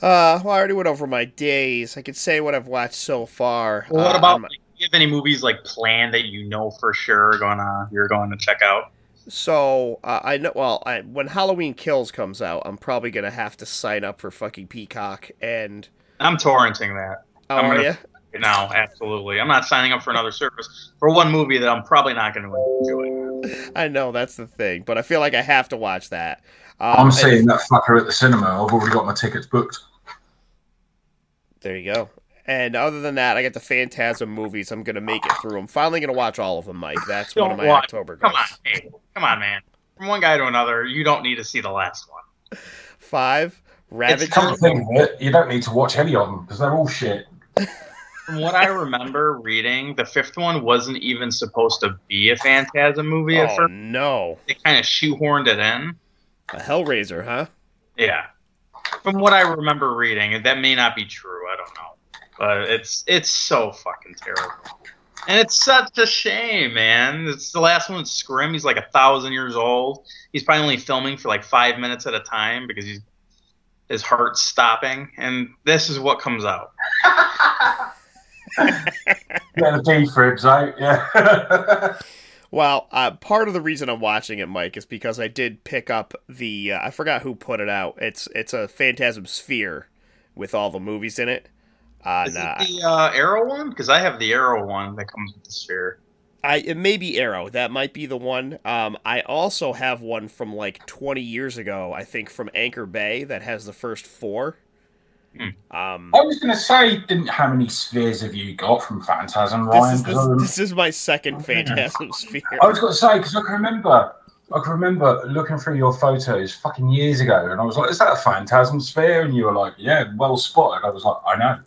Uh, well, I already went over my days. I could say what I've watched so far. Well, what Uh, about? I'm- Like, do you have any movies like planned that you know for sure are gonna you're going to check out? So uh, I know. Well, I, when Halloween Kills comes out, I'm probably gonna have to sign up for fucking Peacock. And I'm torrenting that oh, I'm are gonna- ya? right [laughs] now. Absolutely, I'm not signing up for another service for one movie that I'm probably not going to enjoy. I know that's the thing, but I feel like I have to watch that. Um, I'm seeing that fucker at the cinema. I've already got my tickets booked. There you go. And other than that, I got the Phantasm movies. I'm gonna make it through. I'm finally gonna watch all of them, Mike. That's one of my watch- October goals. Come on, hey, come on, man. From one guy to another, you don't need to see the last one. Five. Ravager. Come to think it, you don't need to watch any of them because they're all shit. From what I remember reading, the fifth one wasn't even supposed to be a Phantasm movie at Oh first. no, They kind of shoehorned it in. a Hellraiser, huh? Yeah. From what I remember reading, that may not be true. I but it's it's so fucking terrible, and it's such a shame, man. It's the last one. Scrimm. He's like a thousand years old. He's probably only filming for like five minutes at a time because he's his heart's stopping, and this is what comes out. Yeah, the beef ribs out. Yeah. Well, uh, part of the reason I'm watching it, Mike, is because I did pick up the. Uh, I forgot who put it out. It's it's a Phantasm Sphere with all the movies in it. Uh, Is nah, it the uh, Arrow one? Because I have the Arrow one that comes with the sphere. I it may be Arrow. That might be the one. Um, I also have one from like 20 years ago. I think from Anchor Bay that has the first four. Hmm. Um, I was going to say, didn't how many spheres have you got from Phantasm, this, Ryan? this, I rem- this is my second [laughs] Phantasm Sphere. I was going to say because I can remember, I can remember looking through your photos fucking years ago, and I was like, "Is that a Phantasm sphere?" And you were like, "Yeah, well spotted." I was like, "I know."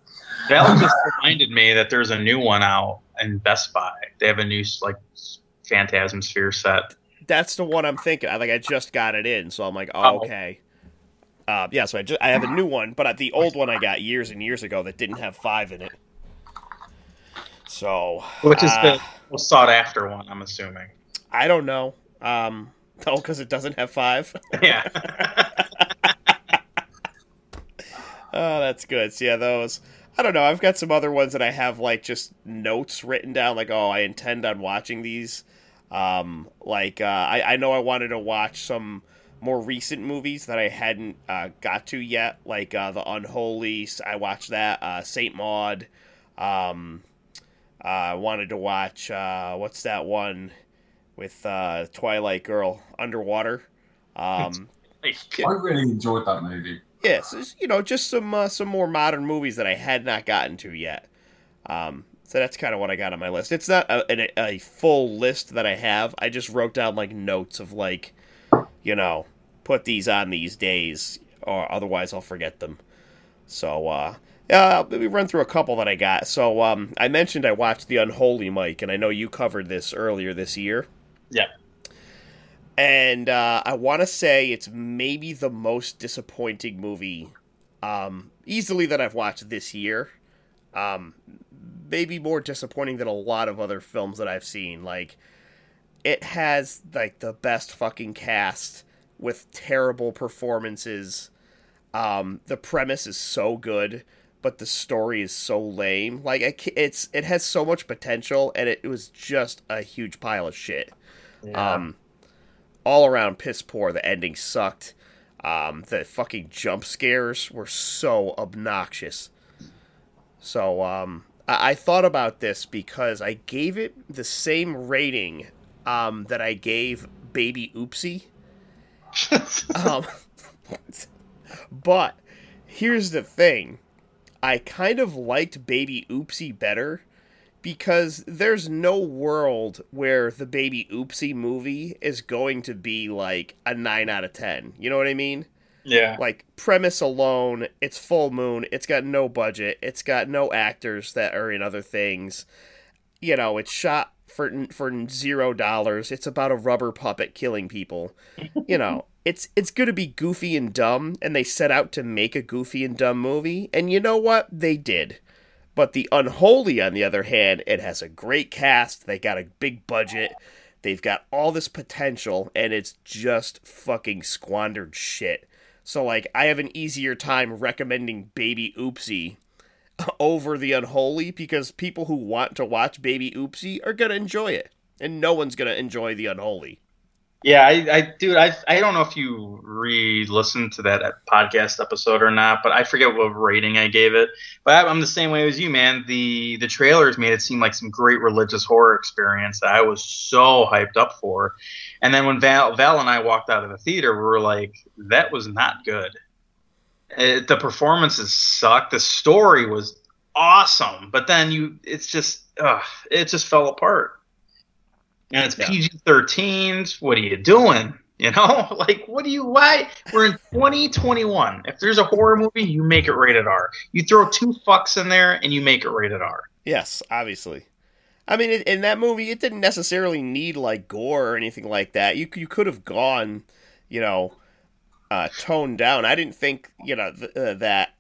Val just reminded me that there's a new one out in Best Buy. They have a new like Phantasm Sphere set. That's the one I'm thinking. I like I just got it in, so I'm like, oh, Oh. okay. Uh, yeah, so I just I have a new one, but the old one I got years and years ago that didn't have five in it. So, Which is uh, the sought after one, I'm assuming. I don't know. Um, [laughs] no, because it doesn't have five. [laughs] Yeah. [laughs] Oh, that's good. So yeah, those. I don't know. I've got some other ones that I have like just notes written down, like oh, I intend on watching these. Um, like uh, I, I know I wanted to watch some more recent movies that I hadn't uh, got to yet, like uh, the Unholy. I watched that. Uh, Saint Maud. Um, uh, I wanted to watch uh, what's that one with uh, Twilight Girl underwater. Um, I really enjoyed that movie. Yes, it's, you know, just some uh, some more modern movies that I had not gotten to yet. Um, so that's kind of what I got on my list. It's not a, a, a full list that I have. I just wrote down like notes of like, you know, put these on these days, or otherwise I'll forget them. So, uh, yeah, let me run through a couple that I got. So, um, I mentioned I watched The Unholy Mike, and I know you covered this earlier this year. Yeah. And uh, I want to say it's maybe the most disappointing movie, um, easily that I've watched this year. Um, maybe more disappointing than a lot of other films that I've seen. Like, it has like the best fucking cast with terrible performances. Um, the premise is so good, but the story is so lame. Like, it's it has so much potential, and it, it was just a huge pile of shit. Um, all around piss poor. The ending sucked. Um, the fucking jump scares were so obnoxious. So um, I-, I thought about this because I gave it the same rating um, that I gave Baby Oopsie. [laughs] Um, but here's the thing I kind of liked Baby Oopsie better because there's no world where the Baby Oopsie movie is going to be like a 9 out of 10. You know what I mean? yeah. Like, premise alone, it's full moon, it's got no budget, it's got no actors that are in other things. You know, it's shot for for zero dollars. It's about a rubber puppet killing people. [laughs] You know, it's it's going to be goofy and dumb, and they set out to make a goofy and dumb movie, and you know what? They did. But the Unholy, on the other hand, it has a great cast. They got a big budget. They've got all this potential, and it's just fucking squandered shit. So, like, I have an easier time recommending Baby Oopsie [laughs] over The Unholy because people who want to watch Baby Oopsie are going to enjoy it. And no one's going to enjoy The Unholy. Yeah, I, I dude, I, I don't know if you re-listened to that podcast episode or not, but I forget what rating I gave it. But I'm the same way as you, man. The the trailers made it seem like some great religious horror experience that I was so hyped up for. And then when Val, Val and I walked out of the theater, we were like, that was not good. It, the performances sucked. The story was awesome, but then you, it's just, ugh, it just fell apart and it's yeah. PG 13s. What are you doing? [laughs] You know, like, what do you, why? We're in 2021. If there's a horror movie, you make it rated R. You throw two fucks in there and you make it rated R. Yes, obviously. I mean, in that movie, it didn't necessarily need like gore or anything like that. You you could have gone, you know, uh, toned down. I didn't think you know th- uh, that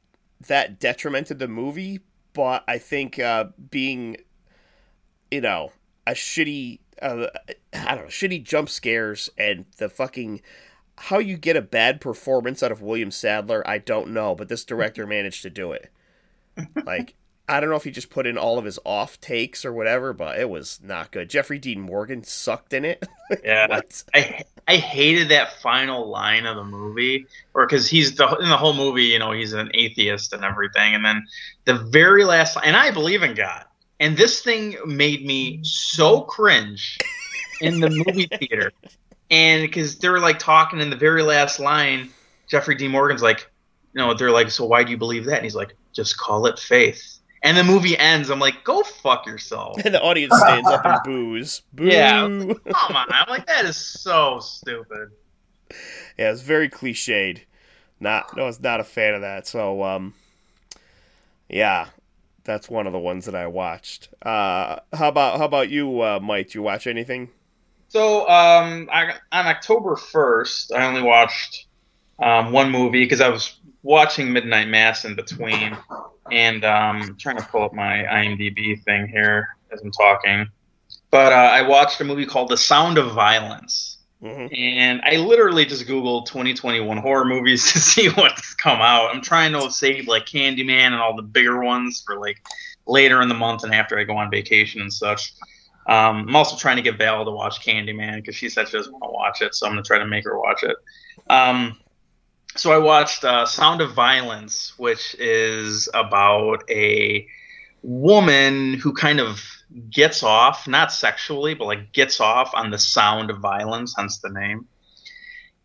that detrimented the movie, but I think uh, being, you know, a shitty uh, I don't know, shitty jump scares and the fucking how you get a bad performance out of William Sadler, I don't know, but this director [laughs] managed to do it. Like, I don't know if he just put in all of his off takes or whatever, but it was not good. Jeffrey Dean Morgan sucked in it. [laughs] yeah, I I hated that final line of the movie, or because he's the in the whole movie, you know, he's an atheist and everything, and then the very last, and I believe in God and this thing made me so cringe in the movie theater. And because they were like talking in the very last line, Jeffrey D. Morgan's like, you know, they're like, so why do you believe that? And he's like, just call it faith. And the movie ends. I'm like, go fuck yourself. And [laughs] the audience stands up and boos. Boo. Yeah. Come on. I'm like, that is so stupid. Yeah, it's very cliched. Not, no, I was not a fan of that. So, um, yeah, that's one of the ones that I watched. Uh, how about how about you, uh, Mike? You watch anything? So um, I, on October first, I only watched um, one movie because I was watching Midnight Mass in between, and um, trying to pull up my IMDb thing here as I'm talking. But uh, I watched a movie called The Sound of Violence. Mm-hmm. And I literally just Googled 2021 horror movies [laughs] to see what's come out. I'm trying to save like Candyman and all the bigger ones for like later in the month and after I go on vacation and such. Um, I'm also trying to get Val to watch Candyman because she said she doesn't want to watch it, so I'm gonna try to make her watch it. Um, so I watched uh, Sound of Violence, which is about a woman who kind of gets off, not sexually, but like gets off on the sound of violence, hence the name.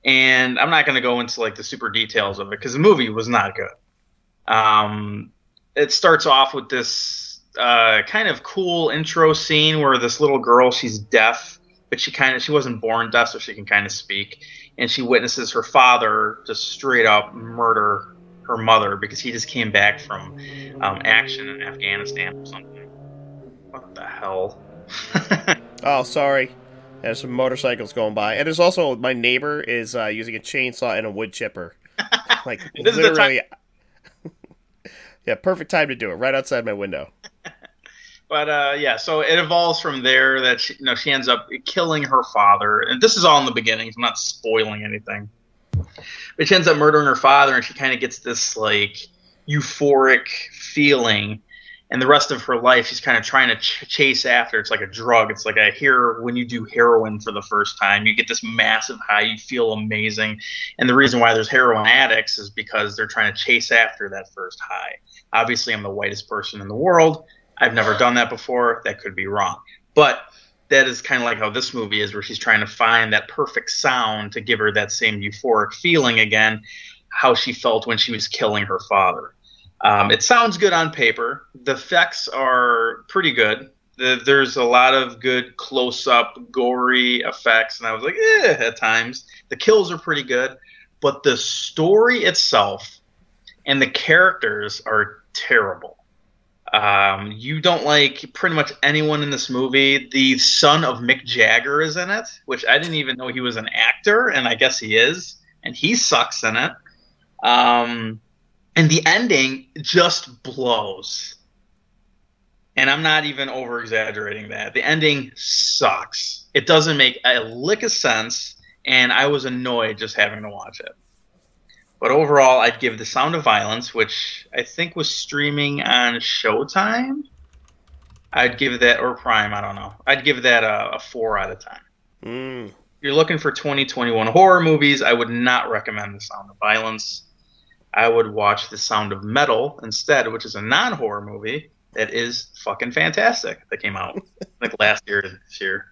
And I'm not going to go into like the super details of it because the movie was not good. Um, it starts off with this uh, kind of cool intro scene where this little girl, she's deaf, but she kind of she wasn't born deaf, so she can kind of speak, and she witnesses her father just straight up murder her mother because he just came back from um, action in Afghanistan or something what the hell? [laughs] oh, sorry. There's some motorcycles going by, and there's also my neighbor is uh, using a chainsaw and a wood chipper. [laughs] Like literally, [laughs] yeah, perfect time to do it. Right outside my window. but uh, yeah, so it evolves from there that she, you know she ends up killing her father, and this is all in the beginning. So I'm not spoiling anything. But she ends up murdering her father, and she kind of gets this like euphoric feeling and the rest of her life she's kind of trying to ch- chase after. It's like a drug. It's like i hear when you do heroin for the first time you get this massive high you feel amazing. And the reason why there's heroin addicts is because they're trying to chase after that first high. Obviously i'm the whitest person in the world. I've never done that before. That could be wrong. But that is kind of like how this movie is where she's trying to find that perfect sound to give her that same euphoric feeling again how she felt when she was killing her father um, it sounds good on paper. The effects are pretty good. The, there's a lot of good close-up, gory effects, and I was like, eh, at times. The kills are pretty good, but the story itself and the characters are terrible. Um, you don't like pretty much anyone in this movie. The son of Mick Jagger is in it, which I didn't even know he was an actor, and I guess he is, and he sucks in it. Um, and the ending just blows. And I'm not even over exaggerating that. The ending sucks. It doesn't make a lick of sense, and I was annoyed just having to watch it. But overall, I'd give The Sound of Violence, which I think was streaming on Showtime. I'd give that, or Prime, I don't know. I'd give that a, a 4 out of 10. Mm. If you're looking for 2021 horror movies, I would not recommend The Sound of Violence. I would watch The Sound of Metal instead, which is a non horror movie that is fucking fantastic that came out [laughs] like last year this year.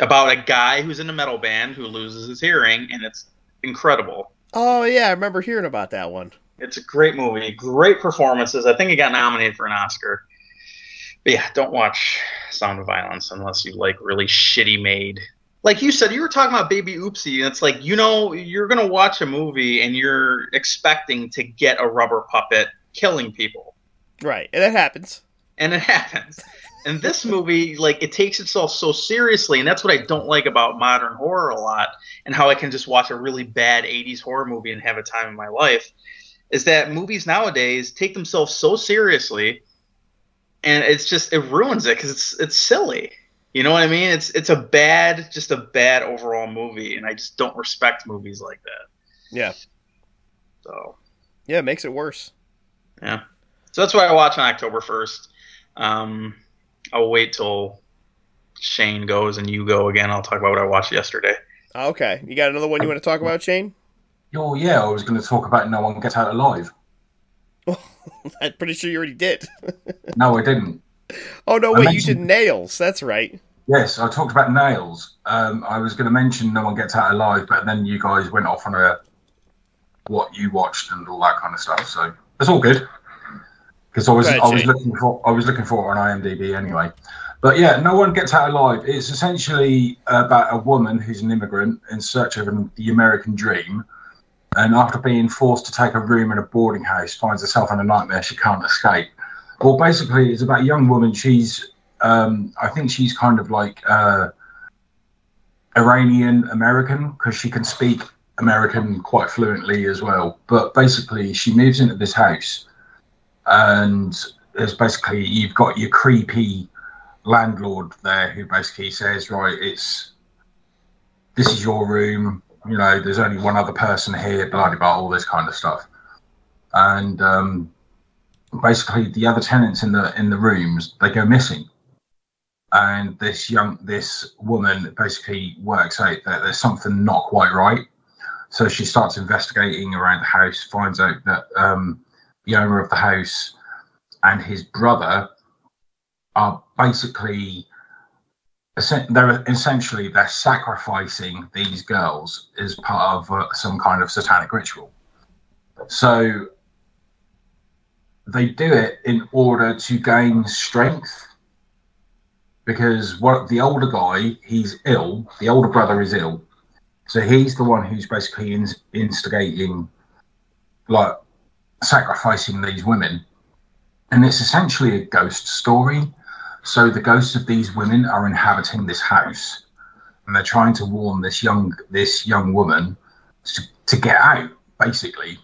About a guy who's in a metal band who loses his hearing, and it's incredible. Oh yeah, I remember hearing about that one. It's a great movie, great performances. I think it got nominated for an Oscar. But yeah, don't watch Sound of Violence unless you like really shitty made. Like you said, you were talking about Baby Oopsie, and it's like you know you're gonna watch a movie and you're expecting to get a rubber puppet killing people, Right, and that happens. and it [laughs] happens. And this movie, like, it takes itself so seriously, and that's what I don't like about modern horror a lot, and how I can just watch a really bad '80s horror movie and have a time in my life, is that movies nowadays take themselves so seriously, and it's just it ruins it because it's it's silly. You know what I mean? It's it's a bad, just a bad overall movie, and I just don't respect movies like that. Yeah, So yeah, it makes it worse. yeah, so that's why I watch on October first. Um, I'll wait till Shane goes and you go again. I'll talk about what I watched yesterday. Okay, you got another one you want to talk about, Shane? Oh yeah, I was going to talk about No One Gets Out Alive. [laughs] I'm pretty sure you already did. [laughs] No, I didn't. oh no, I wait, you mentioned- did nails. That's right. Yes, I talked about nails. Um, I was going to mention No One Gets Out Alive, but then you guys went off on a what you watched and all that kind of stuff. So it's all good because I was I was looking for I was looking for it on IMDb anyway. But yeah, No One Gets Out Alive. It's essentially about a woman who's an immigrant in search of an, the American dream, and after being forced to take a room in a boarding house, finds herself in a nightmare she can't escape. Well, basically, it's about a young woman. She's um, I think she's kind of like uh, Iranian American because she can speak American quite fluently as well. But basically, she moves into this house, and there's basically you've got your creepy landlord there who basically says, right, it's this is your room. You know, there's only one other person here. Blah blah blah, all this kind of stuff, and um, basically the other tenants in the in the rooms they go missing and this young this woman basically works out that there's something not quite right. So she starts investigating around the house finds out that um, the owner of the house and his brother are basically they're essentially they're sacrificing these girls as part of uh, some kind of satanic ritual. So they do it in order to gain strength because what the older guy he's ill. The older brother is ill. So he's the one who's basically in, instigating like sacrificing these women. And it's essentially a ghost story. So the ghosts of these women are inhabiting this house. And they're trying to warn this young this young woman to, to get out basically.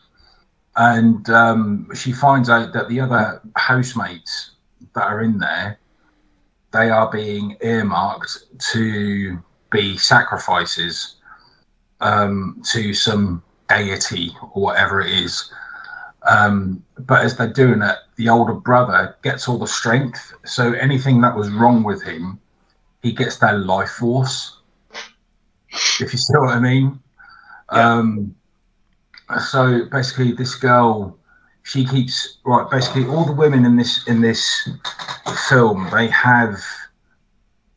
And um, she finds out that the other housemates that are in there they are being earmarked to be sacrifices um, to some deity or whatever it is. Um, but as they're doing it, the older brother gets all the strength. So anything that was wrong with him, he gets their life force. If you see what I mean. Yeah. Um, so basically, this girl, she keeps right. Basically, all the women in this in this film, they have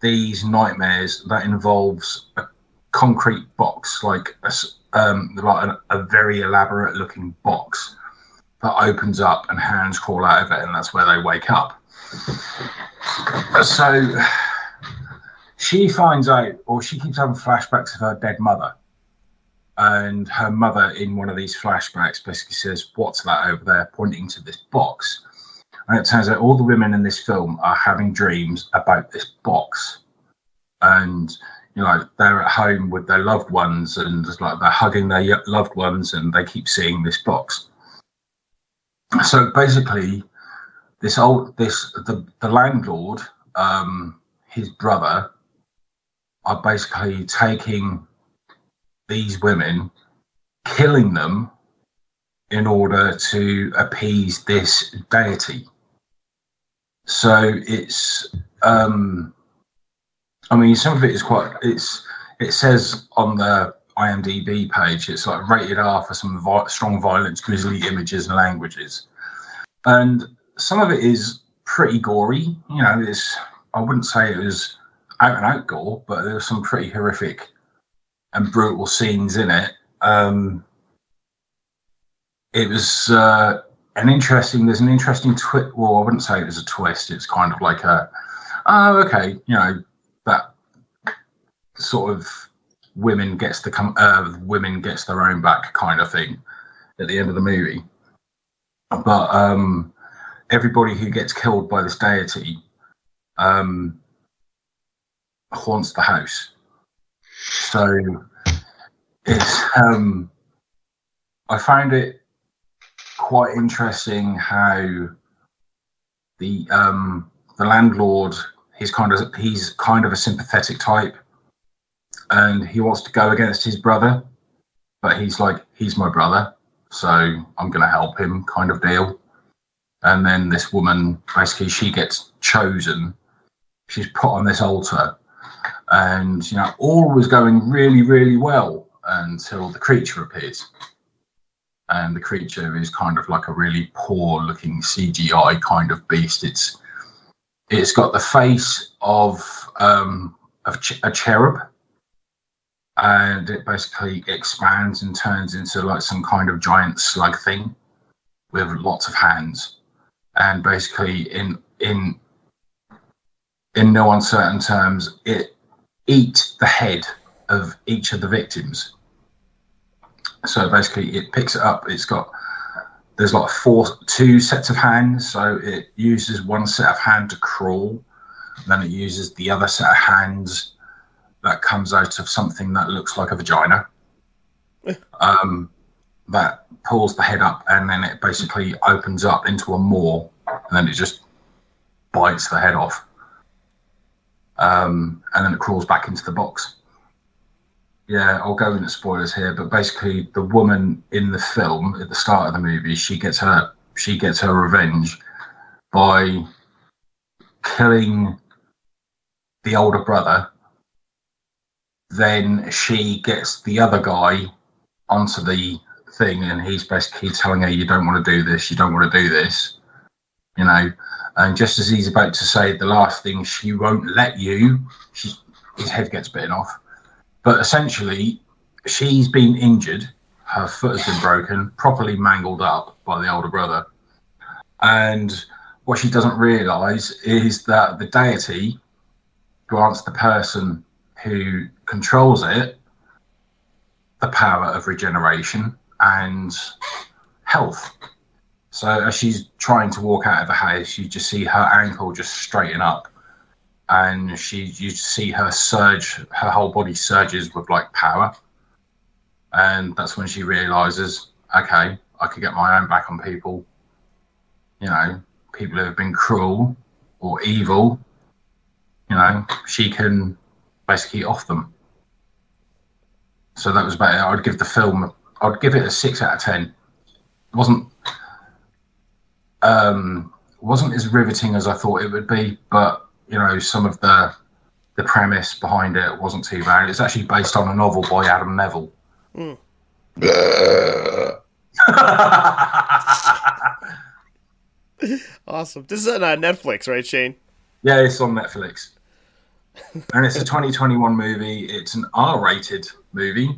these nightmares that involves a concrete box, like a um, like a, a very elaborate looking box that opens up and hands crawl out of it, and that's where they wake up. So she finds out, or she keeps having flashbacks of her dead mother. And her mother, in one of these flashbacks, basically says, What's that over there? pointing to this box. And it turns out all the women in this film are having dreams about this box. And, you know, they're at home with their loved ones and like they're hugging their loved ones and they keep seeing this box. So basically, this old, this, the, the landlord, um, his brother, are basically taking these women, killing them in order to appease this deity. So it's, um, I mean, some of it is quite. It's it says on the IMDb page it's like rated R for some vi- strong violence, grisly images and languages, and some of it is pretty gory. You know, it's I wouldn't say it was out and out gore, but there were some pretty horrific and brutal scenes in it. Um, it was uh, an interesting. There's an interesting twist. Well, I wouldn't say it was a twist. It's kind of like a, oh, okay, you know, that sort of women gets the come, uh, women gets their own back kind of thing at the end of the movie. But um, everybody who gets killed by this deity um, haunts the house. So it's um, I found it quite interesting how the um, the landlord he's kind of he's kind of a sympathetic type and he wants to go against his brother but he's like he's my brother so i'm going to help him kind of deal. And then this woman basically she gets chosen. She's put on this altar and you know all was going really really well until the creature appears. And the creature is kind of like a really poor looking cgi kind of beast. It's it's got the face of um, of ch- a cherub, and it basically expands and turns into like some kind of giant slug thing with lots of hands, and basically in in in no uncertain terms, it eats the head of each of the victims. So basically, it picks it up. It's got there's like four two sets of hands. So it uses one set of hand to crawl. Then it uses the other set of hands that comes out of something that looks like a vagina. Um, that pulls the head up and then it basically opens up into a maw. And then it just bites the head off um, and then it crawls back into the box yeah, I'll go into spoilers here, but basically, the woman in the film at the start of the movie, she gets her she gets her revenge by killing the older brother. Then she gets the other guy onto the thing, and he's basically telling her, "You don't want to do this. You don't want to do this." You know, and just as he's about to say the last thing, she won't let you. She, his head gets bitten off but essentially, she's been injured. Her foot has been broken, properly mangled up by the older brother. And what she doesn't realize is that the deity grants the person who controls it the power of regeneration and health. So as she's trying to walk out of the house, you just see her ankle just straighten up. And she you see her surge her whole body surges with like power. And that's when she realizes okay i could get my own back on people. You know people who have been cruel or evil you know she can basically off them. So that was about it. I'd give the film i'd give it a six out of ten. It wasn't um wasn't as riveting as i thought it would be but you know some of the the premise behind it wasn't too bad. It's actually based on a novel by Adam Nevill. Mm. [laughs] awesome. This is on uh, Netflix, right, Shane? Yeah, it's on Netflix. and it's a 2021 movie. It's an R-rated movie.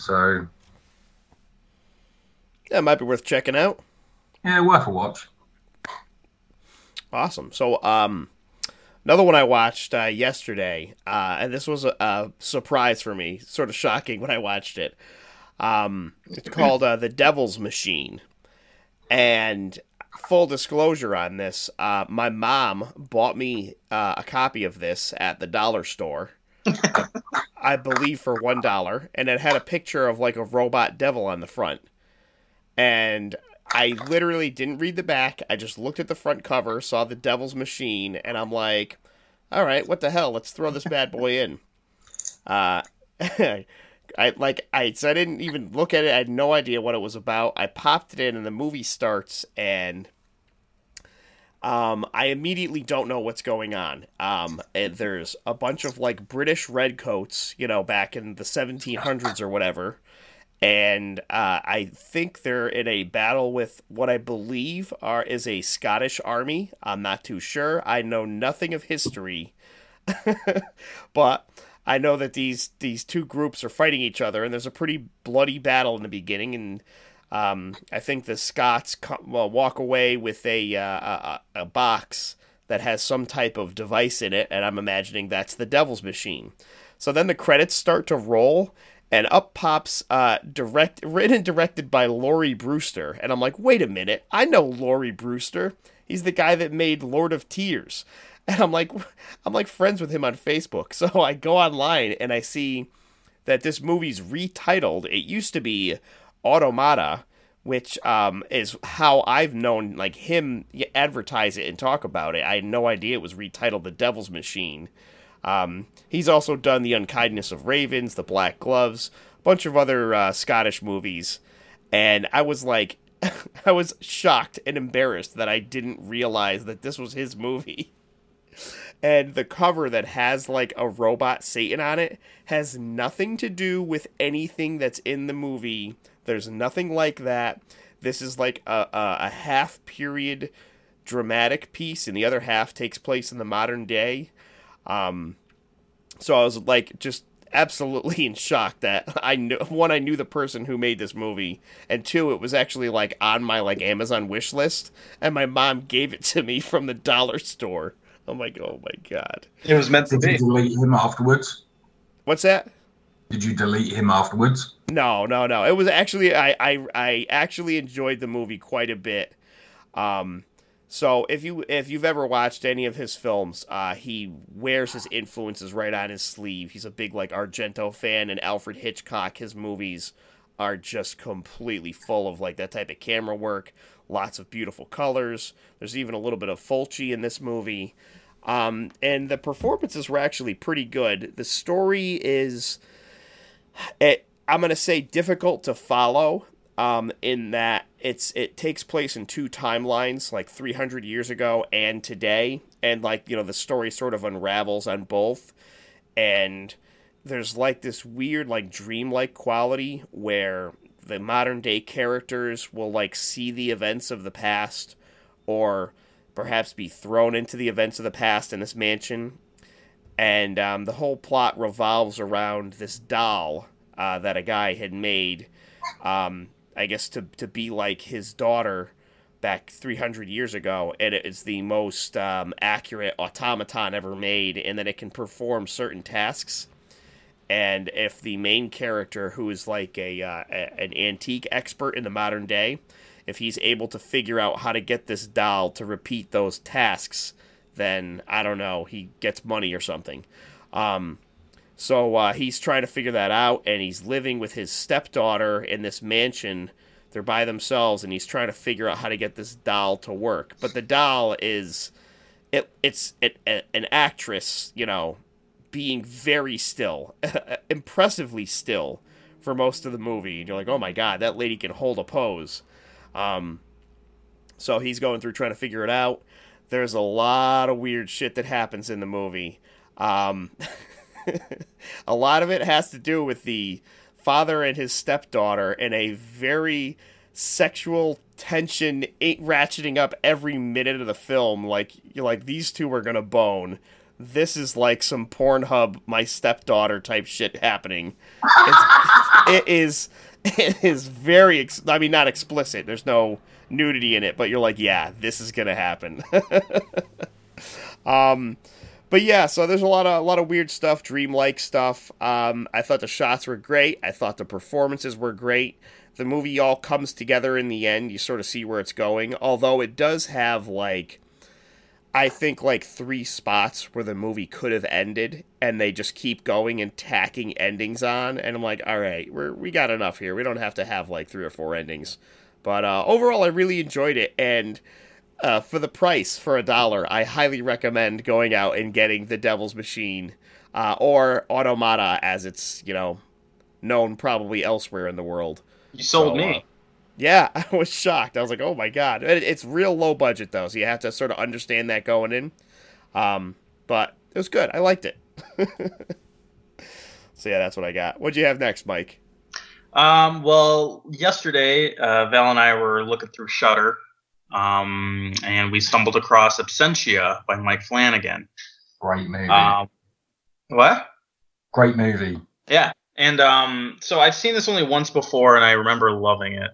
So yeah, it might be worth checking out. Yeah, worth a watch. Awesome. So, um, another one I watched uh, yesterday, uh, and this was a, a, surprise for me, sort of shocking [laughs] when I watched it. Um, it's called uh, The Devil's Machine, and full disclosure on this, uh, my mom bought me uh, a copy of this at the dollar store. [laughs] I believe for one dollar, and it had a picture of like a robot devil on the front. And I literally didn't read the back. I just looked at the front cover, saw the devil's machine, and I'm like, "All right, what the hell? Let's throw this bad boy in." Uh, [laughs] I like I so I didn't even look at it. I had no idea what it was about. I popped it in, and the movie starts, and um, I immediately don't know what's going on. Um, there's a bunch of like British redcoats, you know, back in the 1700s or whatever, and uh, I think they're in a battle with what I believe are is a Scottish army. I'm not too sure. I know nothing of history, [laughs] but I know that these these two groups are fighting each other, and there's a pretty bloody battle in the beginning, and um, I think the Scots well, walk away with a, uh, a, a box that has some type of device in it, and I'm imagining that's the Devil's Machine. So then the credits start to roll, and up pops uh, direct written and directed by Lawrie Brewster, and I'm like, wait a minute, I know Lawrie Brewster. He's the guy that made Lord of Tears. [laughs] and I'm like I'm like friends with him on Facebook. [laughs] So I go online and I see that this movie's retitled. It used to be Automata, which um, is how I've known like him advertise it and talk about it. I had no idea it was retitled The Devil's Machine. Um, he's also done The Unkindness of Ravens, The Black Gloves, a bunch of other uh, Scottish movies, and I was like, [laughs] I was shocked and embarrassed that I didn't realize that this was his movie [laughs] and the cover that has like a robot Satan on it has nothing to do with anything that's in the movie. There's nothing like that. This is like a, a, a half period dramatic piece, and the other half takes place in the modern day. Um, so I was like just absolutely [laughs] in shock that I knew one I knew the person who made this movie and two it was actually like on my like Amazon wish list and my mom gave it to me [laughs] from the dollar store. I'm like, oh my god. It was meant to be. Did you delete him afterwards? What's that? Did you delete him afterwards? No, no, no. It was actually I I, I actually enjoyed the movie quite a bit. Um, so if you if you've ever watched any of his films, uh, he wears his influences right on his sleeve. He's a big like Argento fan, and Alfred Hitchcock. His movies are just completely full of like that type of camera work. Lots of beautiful colors. There's even a little bit of Fulci in this movie. Um, and the performances were actually pretty good. The story is, it, I'm gonna say difficult to follow. Um, in that it's it takes place in two timelines, like 300 years ago and today, and like you know the story sort of unravels on both, and there's like this weird like dreamlike quality where the modern day characters will like see the events of the past or perhaps be thrown into the events of the past in this mansion. And um, the whole plot revolves around this doll uh, that a guy had made, um, I guess, to, to be like his daughter back 300 years ago. And it is the most um, accurate automaton ever made, and that it can perform certain tasks. And if the main character, who is like a, uh, a an antique expert in the modern day, if he's able to figure out how to get this doll to repeat those tasks, then I don't know, he gets money or something. Um, so uh, he's trying to figure that out, and he's living with his stepdaughter in this mansion. They're by themselves, and he's trying to figure out how to get this doll to work. But the doll is, it, it's it, an actress, you know, being very still, [laughs] impressively still for most of the movie. And you're like, oh my god, that lady can hold a pose. Um, so he's going through trying to figure it out. There's a lot of weird shit that happens in the movie. Um, [laughs] [laughs] a lot of it has to do with the father and his stepdaughter and a very sexual tension ratcheting up every minute of the film. Like you're like these two are gonna bone. This is like some pornhub my stepdaughter type shit happening. [laughs] It is [laughs] it is very ex- i mean not explicit. There's no nudity in it but you're like yeah this is gonna happen. Um but yeah, so there's a lot of a lot of weird stuff, dreamlike stuff. Um, I thought the shots were great. I thought the performances were great. The movie all comes together in the end. You sort of see where it's going, although it does have like I think like three spots where the movie could have ended, and they just keep going and tacking endings on. And I'm like, all right, we're we got enough here. We don't have to have like three or four endings. But uh, overall, I really enjoyed it, and uh, for the price for a dollar, I highly recommend going out and getting the Devil's Machine uh, or Automata, as it's you know known probably elsewhere in the world. You sold So, me. uh, yeah, [laughs] I was shocked. I was like, "Oh my god!" It- It's real low budget though, so you have to sort of understand that going in. Um, but it was good. I liked it. [laughs] so yeah, that's what I got. What'd you have next, Mike? Um, well, yesterday, uh, Val and I were looking through Shudder, um, and we stumbled across Absentia by Mike Flanagan. Great movie. Um, what? Great movie. Yeah. And um, so I've seen this only once before, and I remember loving it.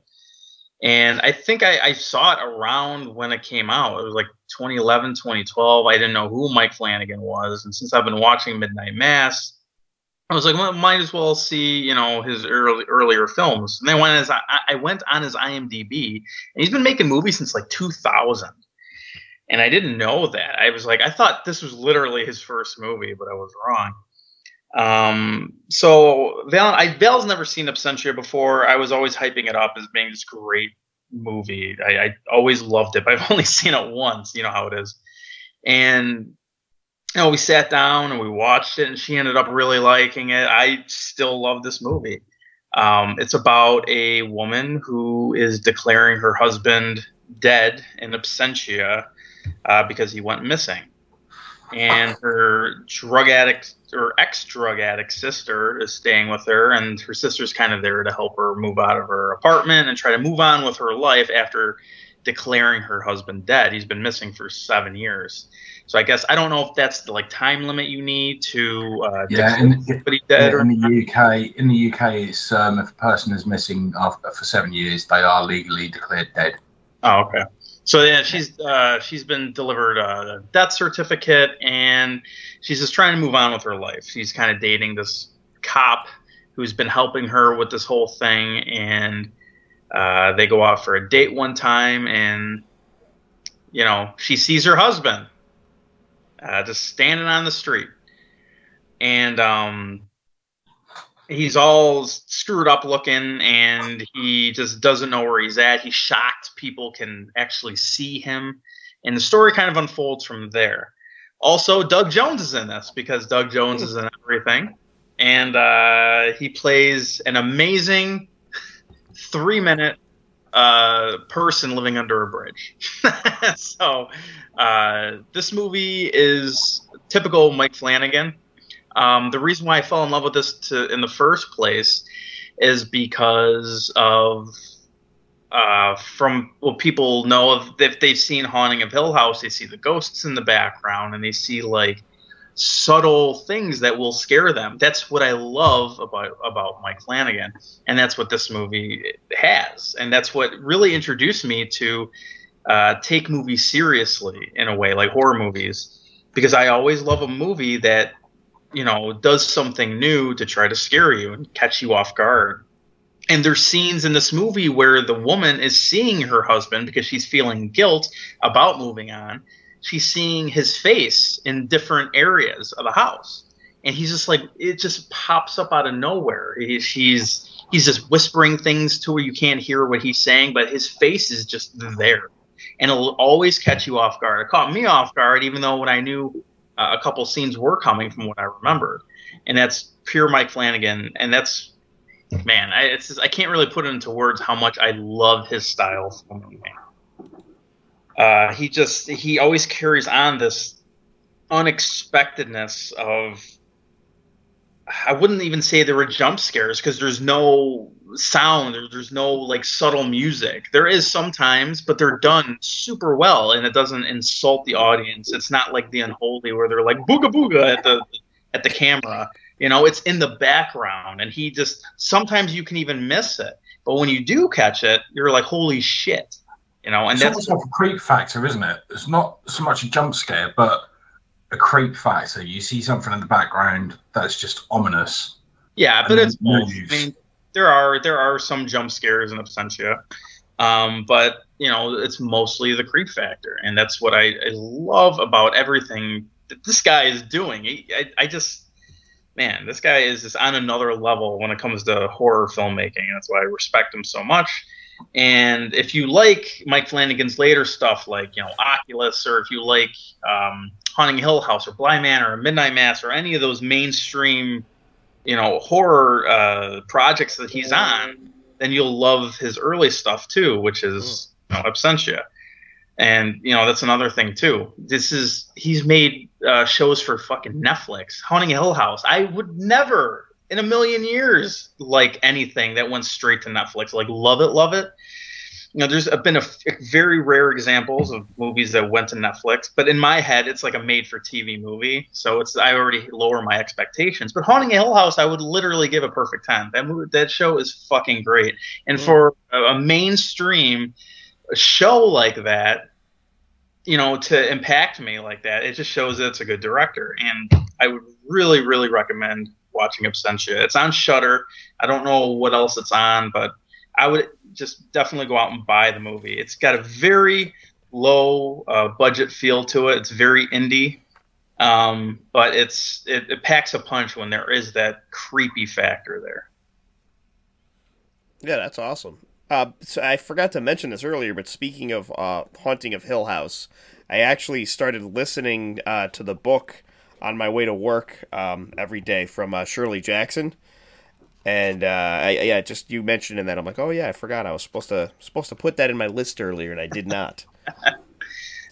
And I think I, I saw it around when it came out. It was like 2011, 2012. I didn't know who Mike Flanagan was. And since I've been watching Midnight Mass, I was like, well, might as well see, you know, his early, earlier films. And then when as I, I went on his IMDb, and he's been making movies since like 2000. And I didn't know that. I was like, I thought this was literally his first movie, but I was wrong. Um, so Val, I, Val's never seen Absentia before. I was always hyping it up as being this great movie. I, I always loved it, but I've [laughs] only seen it once. You know how it is. And you know, we sat down and we watched it, and she ended up really liking it. I still love this movie. Um, it's about a woman who is declaring her husband dead in absentia uh, because he went missing and her drug addict or ex drug addict sister is staying with her, and her sister's kind of there to help her move out of her apartment and try to move on with her life after declaring her husband dead. He's been missing for seven years. So I guess I don't know if that's the like time limit you need to uh, Yeah, in, somebody yeah, in the UK, in the UK, it's um, if a person is missing after, for seven years, they are legally declared dead. Oh, okay. So yeah, she's uh, she's been delivered a death certificate, and she's just trying to move on with her life. She's kind of dating this cop who's been helping her with this whole thing, and uh, they go out for a date one time, and you know she sees her husband uh, just standing on the street, and um, he's all screwed up looking and he just doesn't know where he's at. He's shocked people can actually see him. And the story kind of unfolds from there. Also, Doug Jones is in this because Doug Jones is in everything. And uh, he plays an amazing three minute uh, person living under a bridge. [laughs] so, uh, this movie is typical Mike Flanagan. Um, the reason why I fell in love with this to, in the first place is because of uh, from what people know of if they've seen Haunting of Hill House, they see the ghosts in the background and they see like subtle things that will scare them. That's what I love about about Mike Flanagan, and that's what this movie has, and that's what really introduced me to uh, take movies seriously in a way, like horror movies, because I always love a movie that you know does something new to try to scare you and catch you off guard. And there's scenes in this movie where the woman is seeing her husband because she's feeling guilt about moving on. She's seeing his face in different areas of the house. And he's just like, it just pops up out of nowhere. He, she's, he's just whispering things to her. You can't hear what he's saying, but his face is just there. And it'll always catch you off guard. It caught me off guard, even though when I knew uh, a couple scenes were coming from what I remembered. And that's pure Mike Flanagan. And that's man, I, it's just, I can't really put it into words how much I love his style. Uh, he just he always carries on this unexpectedness of. I wouldn't even say there were jump scares because there's no sound, there, there's no like subtle music. There is sometimes, but they're done super well, and it doesn't insult the audience. It's not like the Unholy where they're like booga booga at the at the camera. You know, it's in the background, and he just sometimes you can even miss it, but when you do catch it, you're like, holy shit! You know, and It's that's like a creep factor, isn't it? It's not so much a jump scare, but a creep factor. You see something in the background that's just ominous. Yeah, but it's. I mean, there are there are some jump scares in Absentia, um, but you know it's mostly the creep factor, and that's what I, I love about everything that this guy is doing. He, I, I just, man, this guy is just on another level when it comes to horror filmmaking. and That's why I respect him so much. And if you like Mike Flanagan's later stuff, like you know Oculus, or if you like um, Haunting Hill House, or Bly Manor, or Midnight Mass, or any of those mainstream you know horror uh, projects that he's on, then you'll love his early stuff too, which is you know, Absentia. And you know that's another thing too. This is he's made uh, shows for fucking Netflix. Haunting Hill House. I would never in a million years like anything that went straight to Netflix. Like love it, love it. You know, there's been a f- very rare examples of movies that went to Netflix, but in my head, it's like a made-for-TV movie, so it's I already lower my expectations. But Haunting a Hill House, I would literally give a perfect ten. That movie, that show is fucking great, and for a, a mainstream show like that, you know, to impact me like that, it just shows that it's a good director, and I would really, really recommend watching Absentia. It's on Shudder. I don't know what else it's on, but I would just definitely go out and buy the movie. It's got a very low uh, budget feel to it. It's very indie, um, but it's it, it packs a punch when there is that creepy factor there. Yeah, that's awesome. Uh, so I forgot to mention this earlier, but speaking of uh, Haunting of Hill House, I actually started listening uh, to the book on my way to work um, every day from uh, Shirley Jackson. And uh, I, yeah, just you mentioned in that, I'm like, oh yeah, I forgot I was supposed to supposed to put that in my list earlier, and I did not. [laughs]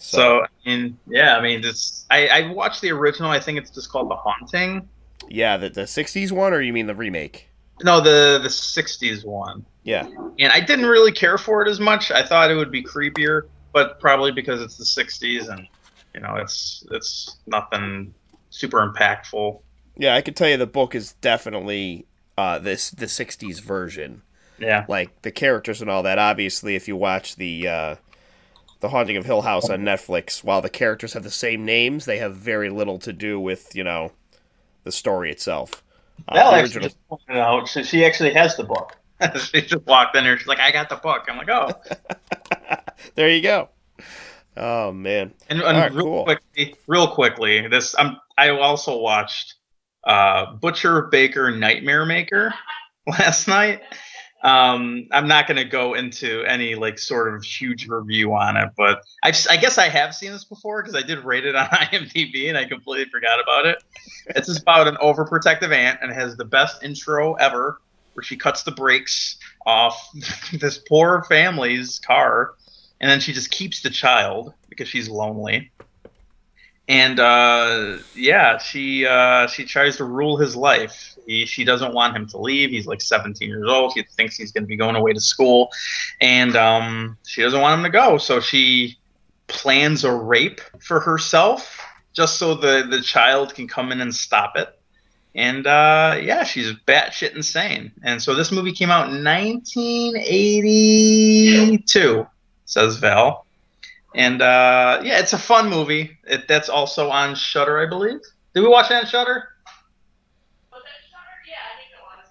So, I mean, yeah, I mean, it's I, I watched the original. I think it's just called The Haunting. yeah, the the '60s one, or you mean the remake? No, the the '60s one. Yeah, and I didn't really care for it as much. I thought it would be creepier, but probably because it's the '60s and you know it's it's nothing super impactful. yeah, I can tell you the book is definitely uh, this the '60s version. Yeah, like the characters and all that. Obviously, if you watch the uh, the Haunting of Hill House on Netflix, while the characters have the same names, they have very little to do with you know the story itself. Uh, actually just pointed out she, she actually has the book. [laughs] she just walked in here. She's like, "I got the book." I'm like, "Oh." [laughs] there you go. Oh man, And, and right, real cool. quickly, real quickly, this I'm I also watched uh, Butcher Baker Nightmare Maker [laughs] last night. Um, I'm not going to go into any like sort of huge review on it, but I, I guess I have seen this before because I did rate it on [laughs] IMDb and I completely forgot about it. It's about an overprotective aunt and has the best intro ever, where she cuts the brakes off [laughs] this poor family's car, and then she just keeps the child because she's lonely and uh, yeah, she uh, she tries to rule his life. He, she doesn't want him to leave. He's like 17 years old. She thinks he's going to be going away to school, and um, she doesn't want him to go. So she plans a rape for herself just so the the child can come in and stop it. And uh, yeah, she's batshit insane. And so this movie came out in 1982, says Val. And uh, yeah, it's a fun movie. It, that's also on Shudder, I believe. Did we watch it on Shudder?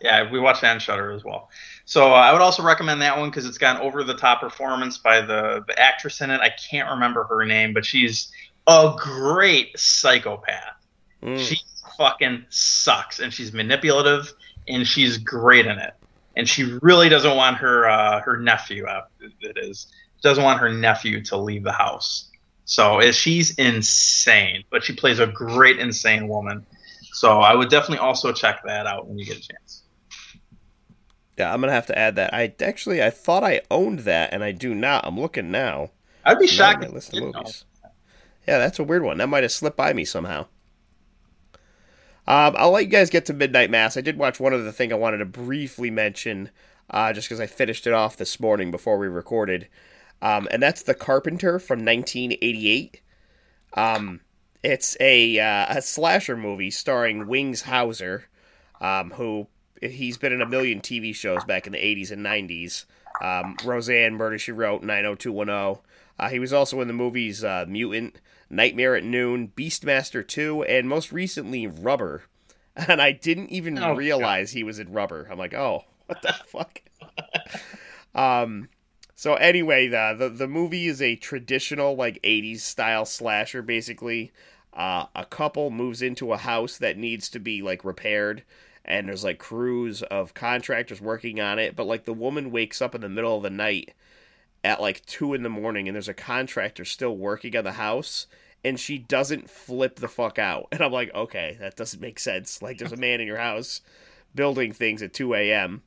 Yeah, we watched it on Shudder as well. So uh, I would also recommend that one because it's got an over-the-top performance by the the actress in it. I can't remember her name, but she's a great psychopath. Mm. She fucking sucks, and she's manipulative, and she's great in it. And she really doesn't want her uh, her nephew out. It is doesn't want her nephew to leave the house. So she's insane, but she plays a great insane woman. So I would definitely also check that out when you get a chance. yeah, I'm gonna have to add that. I actually I thought I owned that, and I do not. I'm looking now. I'd be shocked. my list of didn't know. movies. Yeah, that's a weird one. That might have slipped by me somehow. Um, I'll let you guys get to Midnight Mass. I did watch one other thing I wanted to briefly mention, uh, just because I finished it off this morning before we recorded, um, and that's The Carpenter from 1988. Um, it's a uh, a slasher movie starring Wings Hauser, um, who he's been in a million TV shows back in the 80s and 90s. um, Roseanne, Murder She Wrote, 90210. Uh, he was also in the movies uh, Mutant, Nightmare at Noon, Beastmaster 2, and most recently Rubber. [laughs] And I didn't even Oh, realize he was in Rubber. I'm like, oh, what the [laughs] fuck? um, so anyway, the, the the movie is a traditional like 80s style slasher. Basically, uh, a couple moves into a house that needs to be like repaired, and there's like crews of contractors working on it. But like the woman wakes up in the middle of the night at like two in the morning, and there's a contractor still working on the house. And she doesn't flip the fuck out. [laughs] And I'm like, okay, that doesn't make sense. Like, there's a man in your house building things at 2 a.m.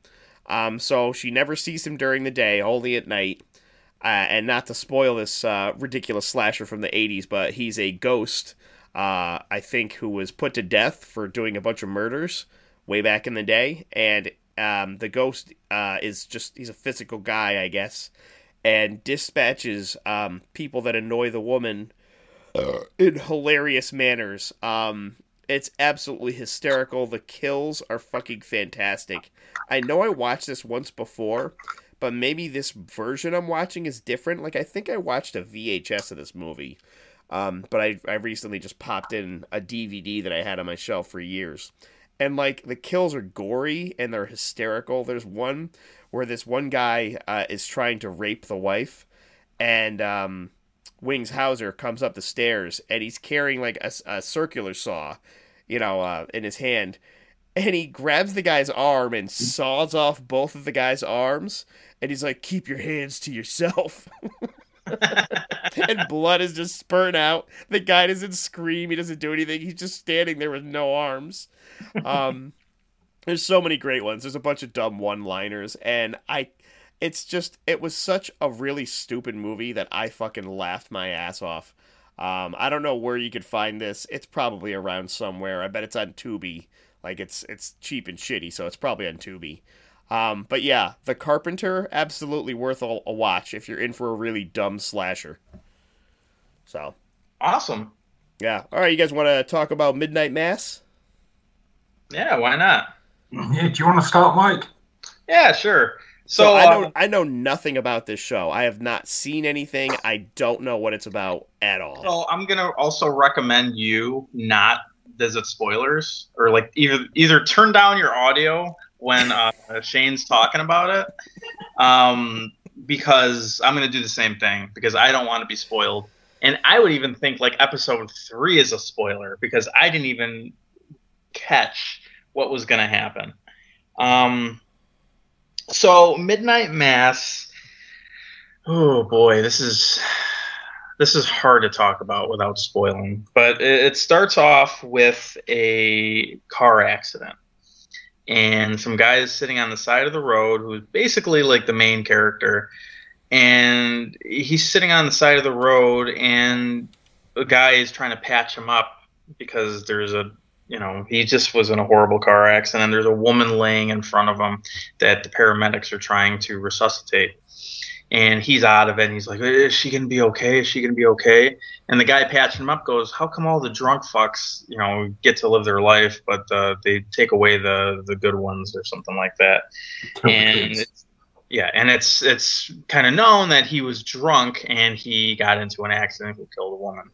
Um, so she never sees him during the day, only at night. Uh, and not to spoil this uh, ridiculous slasher from the 80s, but he's a ghost, uh, I think, who was put to death for doing a bunch of murders way back in the day. And um, the ghost uh, is just, he's a physical guy, I guess, and dispatches um, people that annoy the woman in hilarious manners. Um, it's absolutely hysterical. The kills are fucking fantastic. I know I watched this once before, but maybe this version I'm watching is different. Like I think I watched a VHS of this movie, um, but I I recently just popped in a DVD that I had on my shelf for years, and like the kills are gory and they're hysterical. There's one where this one guy uh, is trying to rape the wife, and um, Wings Hauser comes up the stairs and he's carrying like a, a circular saw, you know, uh, in his hand. And he grabs the guy's arm and saws off both of the guy's arms. And he's like, keep your hands to yourself. [laughs] and blood is just spurting out. The guy doesn't scream. He doesn't do anything. He's just standing there with no arms. Um, [laughs] there's so many great ones. There's a bunch of dumb one-liners, and I, it's just it was such a really stupid movie that I fucking laughed my ass off. Um, I don't know where you could find this. It's probably around somewhere. I bet it's on Tubi. Like it's it's cheap and shitty, so it's probably on Tubi. Um, but yeah, The Carpenter absolutely worth a, a watch if you're in for a really dumb slasher. So Awesome. yeah, all right. You guys want to talk about Midnight Mass? Yeah, why not? Yeah, do you want to start, Mike? Yeah, sure. So, So, I know um, I know nothing about this show. I have not seen anything. I don't know what it's about at all. so I'm gonna also recommend you not visit spoilers or like either either turn down your audio when uh, Shane's talking about it, um, because I'm gonna do the same thing because I don't want to be spoiled. And I would even think like episode three is a spoiler because I didn't even catch what was gonna happen. Um, so Midnight Mass. Oh boy, this is this is hard to talk about without spoiling. But it, it starts off with a car accident, and some guy is sitting on the side of the road who's basically like the main character, and he's sitting on the side of the road, and a guy is trying to patch him up because there's a you know he just was in a horrible car accident. And there's a woman laying in front of him that the paramedics are trying to resuscitate and he's out of it. And he's like, "Is she gonna be okay? Is she gonna be okay?" And the guy patching him up goes, "How come all the drunk fucks, you know, get to live their life, but uh, they take away the the good ones or something like that?" And it's, yeah, and it's it's kind of known that he was drunk and he got into an accident that killed a woman.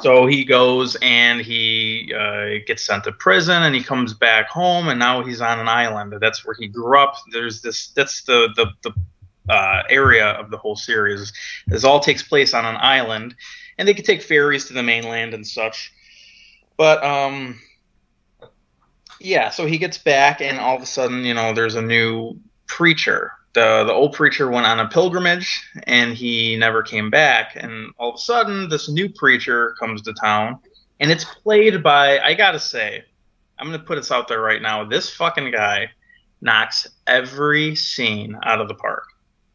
So he goes and he uh, gets sent to prison, and he comes back home, and now he's on an island. That's where he grew up. There's this. That's the the the uh, area of the whole series. This all takes place on an island, and they can take ferries to the mainland and such. But um, yeah, so he gets back, and all of a sudden, you know, there's a new preacher. The the old preacher went on a pilgrimage, and he never came back. And all of a sudden, this new preacher comes to town, and it's played by I gotta say, I'm gonna put this out there right now. This fucking guy knocks every scene out of the park.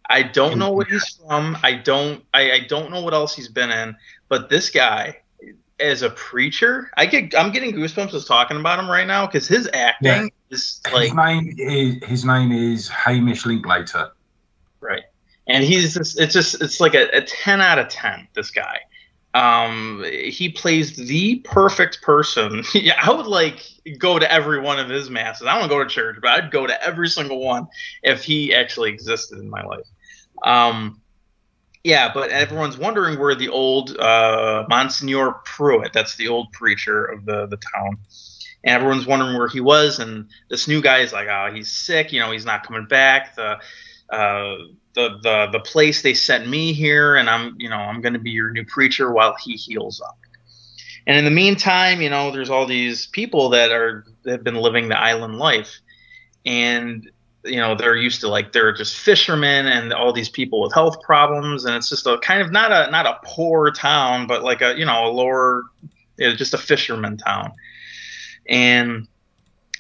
I don't know what he's from. I don't. I, I don't know what else he's been in. But this guy, as a preacher, I get. I'm getting goosebumps just talking about him right now because his acting is like his name is his name is Hamish Linklater. right, and he's just. It's just. It's like a, a ten out of ten. This guy. Um, he plays the perfect person. [laughs] yeah, I would like go to every one of his masses. I don't go to church, but I'd go to every single one if he actually existed in my life. Um, yeah, but everyone's wondering where the old uh, Monsignor Pruitt, that's the old preacher of the, the town, and everyone's wondering where he was. And this new guy is like, oh, he's sick. You know, he's not coming back. The uh, the the the place they sent me here, and I'm you know I'm going to be your new preacher while he heals up. And in the meantime, you know, there's all these people that are that have been living the island life, and you know they're used to like they're just fishermen and all these people with health problems, and it's just a kind of not a not a poor town, but like a you know a lower, you know, just a fisherman town, and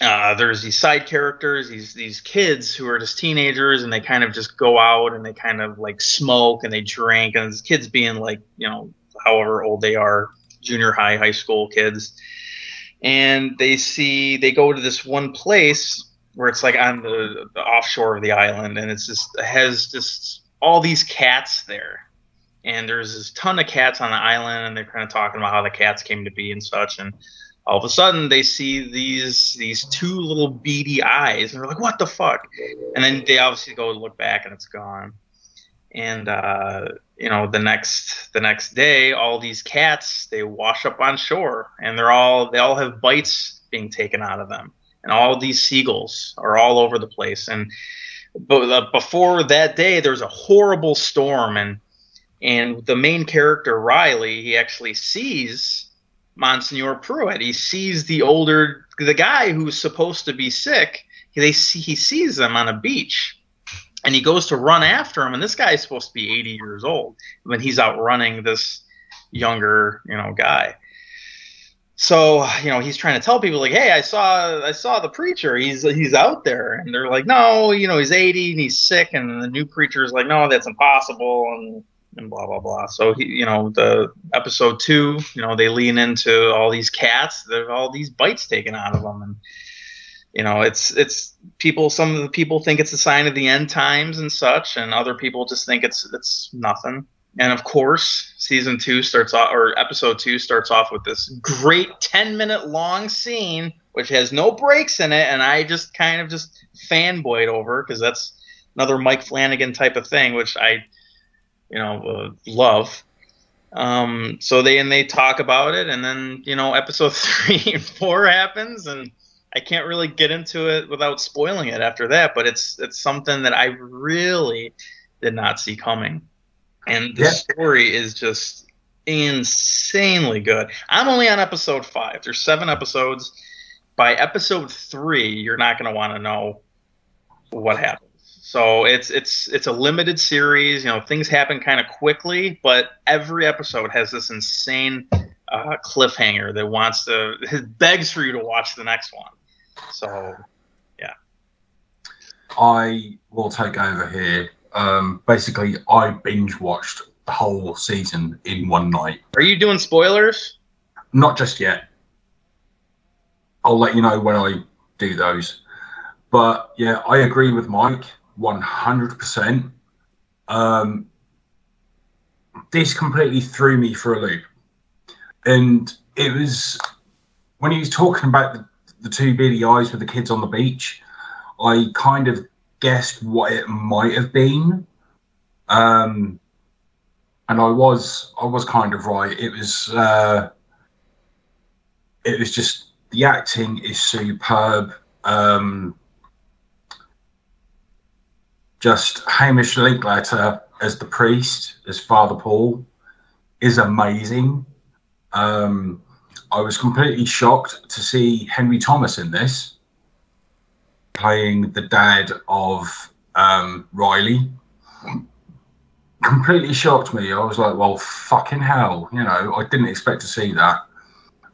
uh, there's these side characters, these these kids who are just teenagers, and they kind of just go out and they kind of like smoke and they drink, and these kids being like you know however old they are, junior high, high school kids, and they see they go to this one place where it's like on the, the offshore of the island, and it's just it has just all these cats there, and there's this ton of cats on the island, and they're kind of talking about how the cats came to be and such, and all of a sudden they see these these two little beady eyes and they're like what the fuck? And then they obviously go look back and it's gone. And uh, you know the next the next day all these cats they wash up on shore and they're all they all have bites being taken out of them and all these seagulls are all over the place and but uh, before that day there's a horrible storm and and the main character riley he actually sees Monsignor Pruitt. He sees the older, the guy who's supposed to be sick. They see, he sees them on a beach, and he goes to run after him. And this guy is supposed to be 80 years old when he's outrunning this younger, you know, guy. So you know he's trying to tell people like, hey, I saw I saw the preacher. He's he's out there, and they're like, no, you know, he's 80 and he's sick. And the new preacher is like, no, that's impossible. And and blah blah blah. So he, you know, the episode two, you know, they lean into all these cats. There's all these bites taken out of them, and you know, it's it's people. Some of the people think it's a sign of the end times and such, and other people just think it's it's nothing. And of course, season two starts off, or episode two starts off with this great 10 minute long scene, which has no breaks in it. And I just kind of just fanboyed over because that's another Mike Flanagan type of thing, which I you know, uh, love. Um, so they and they talk about it, and then you know, episode [laughs] three and four happens, and I can't really get into it without spoiling it after that. But it's it's something that I really did not see coming, and the yeah. story is just insanely good. I'm only on episode five. There's seven episodes. By episode three, you're not going to want to know what happens. So it's it's it's a limited series. You know, things happen kind of quickly, but every episode has this insane uh, cliffhanger that wants to [laughs] begs for you to watch the next one. So, yeah. I will take over here. Um, basically, I binge watched the whole season in one night. Are you doing spoilers? Not just yet. I'll let you know when I do those. But yeah, I agree with Mike. 100%. Um, this completely threw me for a loop. And it was when he was talking about the, the two beady eyes with the kids on the beach, I kind of guessed what it might have been. Um, and I was I was kind of right. It was uh, it was just the acting is superb. Um, just Hamish Linklater as the priest, as Father Paul, is amazing. Um, I was completely shocked to see Henry Thomas in this, playing the dad of um, Riley. Completely shocked me. I was like, well, fucking hell. You know, I didn't expect to see that.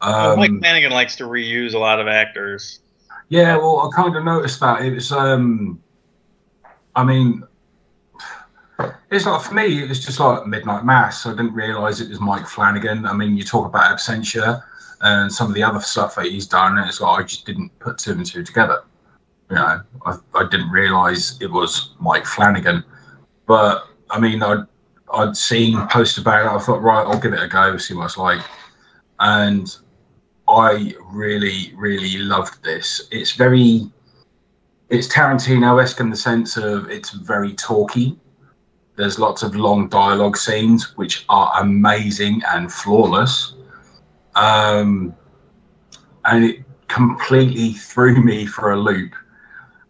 Um, Mike Flanagan likes to reuse a lot of actors. Yeah, well, I kind of noticed that. It was. Um, I mean, it's like for me, it was just like Midnight Mass. I didn't realise it was Mike Flanagan. I mean, you talk about Absentia and some of the other stuff that he's done, and it's like I just didn't put two and two together. You know, I, I didn't realise it was Mike Flanagan. But I mean, I I'd seen posted about it. I thought, right, I'll give it a go, see what it's like. And I really, really loved this. It's very, it's Tarantino-esque in the sense of it's very talky. There's lots of long dialogue scenes which are amazing and flawless. Um, and it completely [laughs] threw me for a loop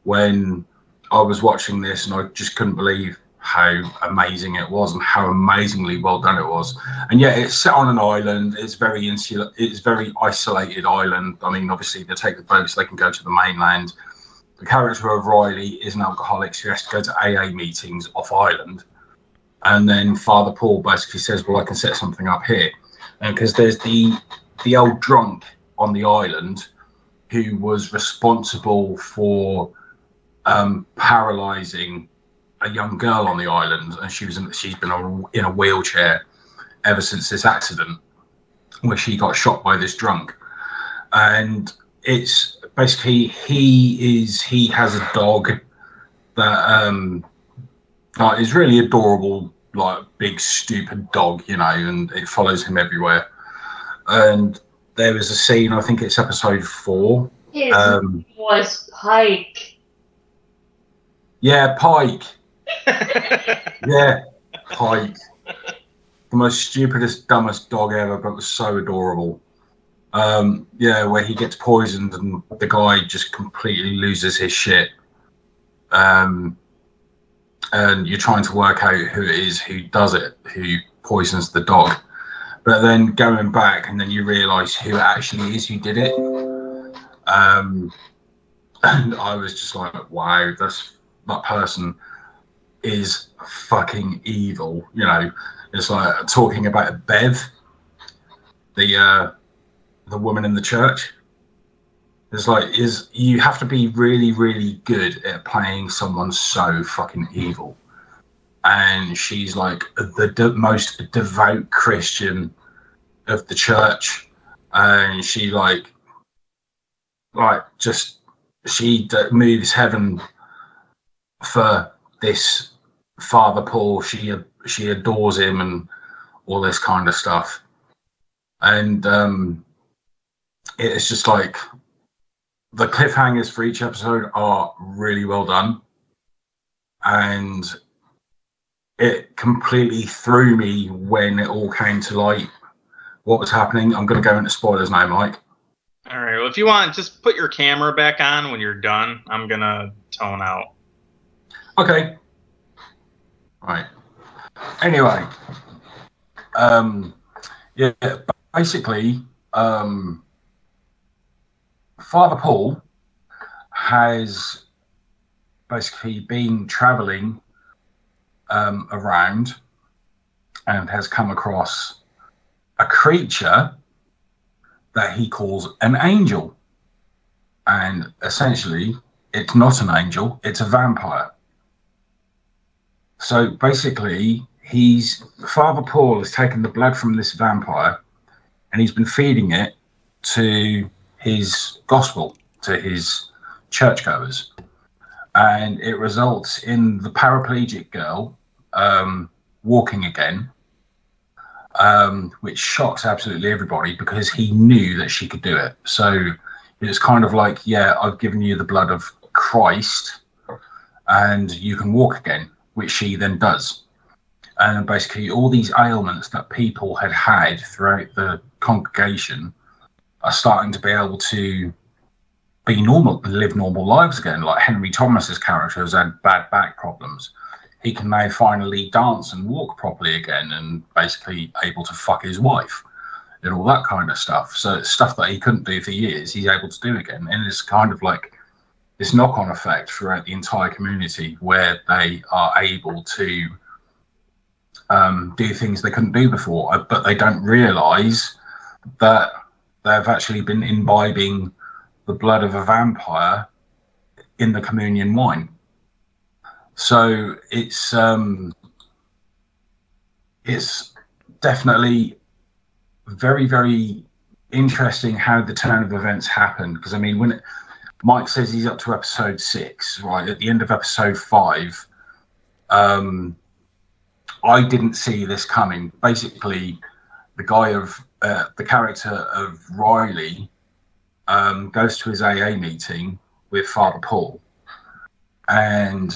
when I was watching this, and I just couldn't believe how amazing it was and how amazingly well done it was. And yet, it's set on an island. It's very insular. It's very isolated island. I mean, obviously, they take the boats; they can go to the mainland. The character of Riley is an alcoholic who has to go to AA meetings off island. And then Father Paul basically says, "Well, I can set something up here," because there's the the old drunk on the island who was responsible for um, paralyzing a young girl on the island, and she was in, she's been in a wheelchair ever since this accident, where she got shot by this drunk, and it's basically he is he has a dog that um like is really adorable, like big stupid dog, you know, and it follows him everywhere, and there was a scene, I think it's episode four. His Um, was Pike. Yeah, Pike. [laughs] Yeah, Pike. The most stupidest, dumbest dog ever, but was so adorable. Um, yeah, where he gets poisoned and the guy just completely loses his shit. Um, and you're trying to work out who it is who does it, who poisons the dog. But then going back, and then you realise who it actually is who did it. Um, [laughs] and I was just like, wow, that's that person is fucking evil. You know, it's like talking about Bev, the uh, the woman in the church. It's like is you have to be really, really good at playing someone so fucking evil, and she's like the de- most devout Christian of the church, and she like like just she moves heaven for this Father Paul. She she adores him and all this kind of stuff, and um, it's just like the cliffhangers for each episode are really well done, and it completely threw me when it all came to light what was happening. I'm going to go into spoilers now, Mike. All right. Well, if you want, just put your camera back on when you're done. I'm gonna tone out. Okay. Right. Anyway, um, yeah, basically, um, Father Paul has basically been traveling um, around and has come across a creature that he calls an angel. And essentially, it's not an angel, it's a vampire. So basically, he's Father Paul has taken the blood from this vampire and he's been feeding it to his gospel, to his churchgoers. And it results in the paraplegic girl um, walking again, um, which shocks absolutely everybody because he knew that she could do it. So it's kind of like, yeah, I've given you the blood of Christ and you can walk again, which she then does. And basically, all these ailments that people had had throughout the congregation are starting to be able to be normal, live normal lives again. Like Henry Thomas's character has had bad back problems. He can now finally dance and walk properly again, and basically able to fuck his wife and all that kind of stuff. So stuff that he couldn't do for years, he's able to do again, and it's kind of like this knock-on effect throughout the entire community where they are able to um, do things they couldn't do before, uh, but they don't realise that they've actually been imbibing the blood of a vampire in the communion wine. So it's um, it's definitely very very interesting how the turn of events happened because I mean when it, Mike says he's up to episode six, right at the end of episode five, um, I didn't see this coming. Basically, the guy of uh, the character of Riley um, goes to his AA meeting with Father Paul, and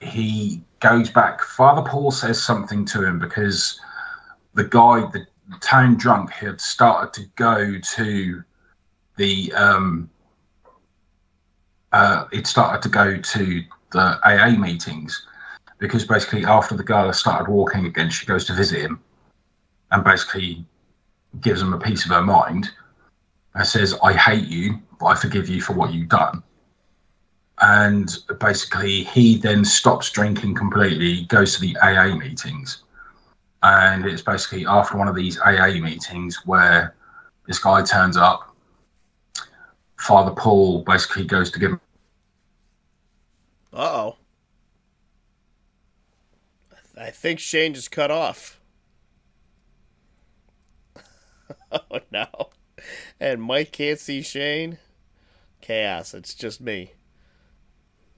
he goes back. Father Paul says something to him because the guy, the town drunk, had started to go to the. Um, uh, it started to go to the AA meetings because basically after the girl started walking again, she goes to visit him and basically gives him a piece of her mind and says, I hate you, but I forgive you for what you've done. And basically, he then stops drinking completely, goes to the AA meetings. And it's basically after one of these AA meetings where this guy turns up. Father Paul basically goes to give. Uh oh. I think Shane just cut off. [laughs] oh no. And Mike can't see Shane. Chaos. It's just me.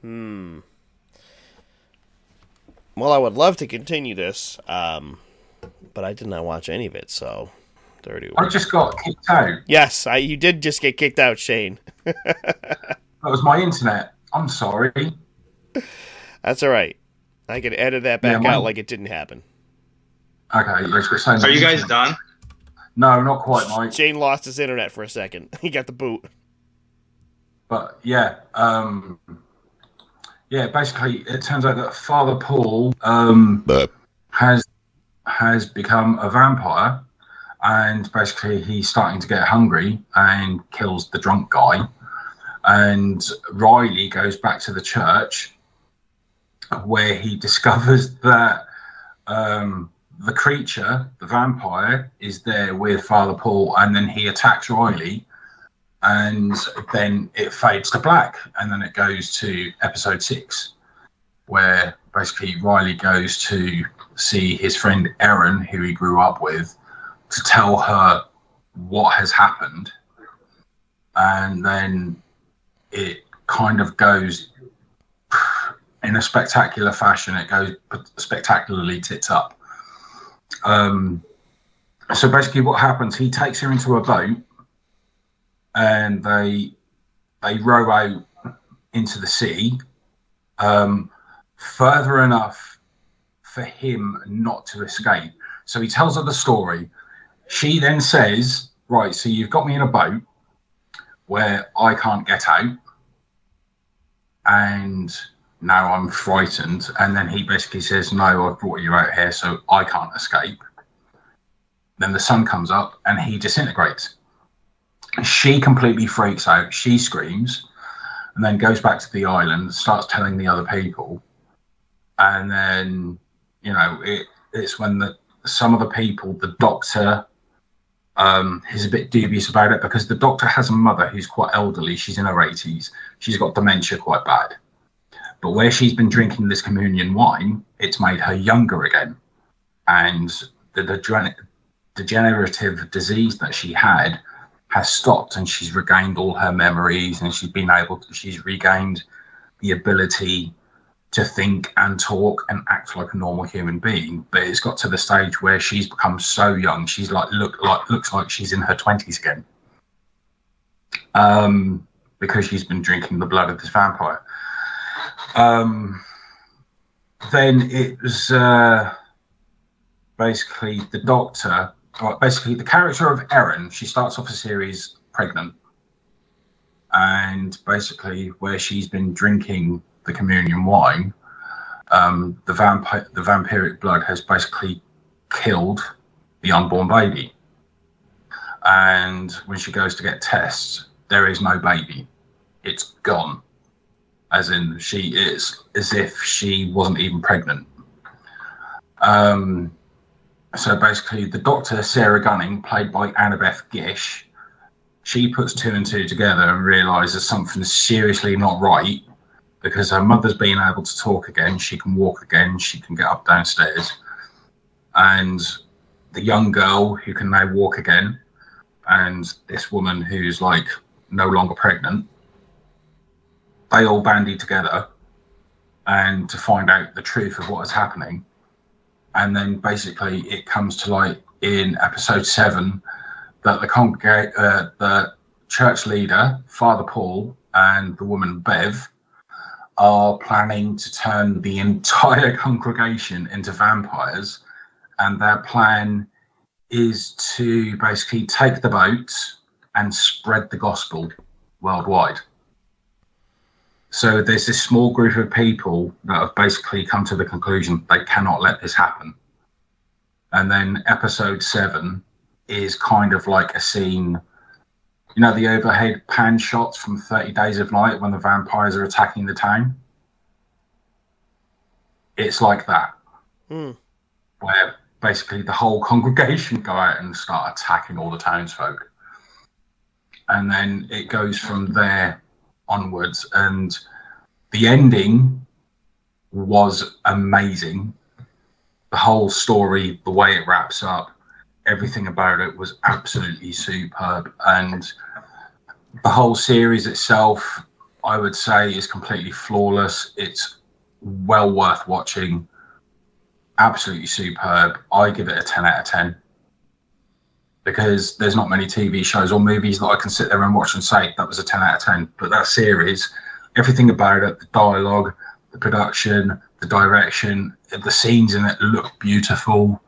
Hmm. Well, I would love to continue this, um, but I did not watch any of it, so dirty. I just got kicked out. Yes, I, you did just get kicked out, Shane. [laughs] That was my internet. I'm sorry. That's all right. I can edit that back Yeah, mine- out like it didn't happen. Okay, let's go. Saying Are you guys done? No, not quite, Mike. Shane lost his internet for a second. [laughs] He got the boot. But yeah, um, yeah. Basically, it turns out that Father Paul um, has has become a vampire, and basically he's starting to get hungry and kills the drunk guy. And Riley goes back to the church, where he [laughs] discovers that um, the creature, the vampire, is there with Father Paul, and then he attacks Riley and then it fades to black and then it goes to episode six where basically riley goes to see his friend Erin, who he grew up with to tell her what has happened and then it kind of goes in a spectacular fashion it goes spectacularly tits up um, so basically what happens he takes her into a boat and they they row out into the sea um, further enough for him not to escape. So he tells her the story. She then says, "Right, so you've got me in a boat where I can't get out, and now I'm frightened." And then he basically says, "No, I've brought you out here so I can't escape." Then the sun comes up and he disintegrates she completely freaks out. She screams and then goes back to the island, starts telling the other people. And then, you know, it, it's when the some of the people, the doctor, um, is a bit dubious about it because the doctor has a mother who's quite elderly. She's in her 80s. She's got dementia quite bad. But where she's been drinking this communion wine, it's made her younger again. And the degen- degenerative disease that she had has stopped and she's regained all her memories and she's been able to, she's regained the ability to think and talk and act like a normal human being but it's got to the stage where she's become so young she's like look like looks like she's in her 20s again. Um because she's been drinking the blood of this vampire. Um then it was uh basically the doctor well, basically the character of Erin, she starts off a series pregnant, and basically where she's been drinking the communion wine, um, the the vampiric blood has basically killed the unborn baby. And when she goes to get tests, there is no baby; it's gone. As in, she is as if she wasn't even pregnant. Um, so basically, the doctor, Sarah Gunning, played by Annabeth Gish, she puts two and two together and realizes something's seriously not right because her mother's been able to talk again. She can walk again. She can get up downstairs. And the young girl who can now walk again, and this woman who's like no longer pregnant, they all bandy together and to find out the truth of what is happening and then basically it comes to light in episode seven that the congregate, uh, the church leader, Father Paul, and the woman Bev are planning to turn the entire [laughs] congregation into vampires, and their plan is to basically take the boat and spread the gospel worldwide. So there's this small group of people that have basically come to the conclusion they cannot let this happen. And then episode seven is kind of like a scene, you know, the overhead pan shots from 30 Days of Night when the vampires are attacking the town. It's like that, Hmm. where basically the whole congregation go out and start attacking all the townsfolk. And then it goes from there onwards. And the ending was amazing. The whole story, the way it wraps up, everything about it was absolutely superb. And the whole series itself, I would say, is completely flawless. It's well worth watching. Absolutely superb. I give it a 10 out of 10 because there's not many TV shows or movies that I can sit there and watch and say that was a 10 out of 10. But that series, everything about it, the dialogue, the production, the direction, the scenes in it look beautiful.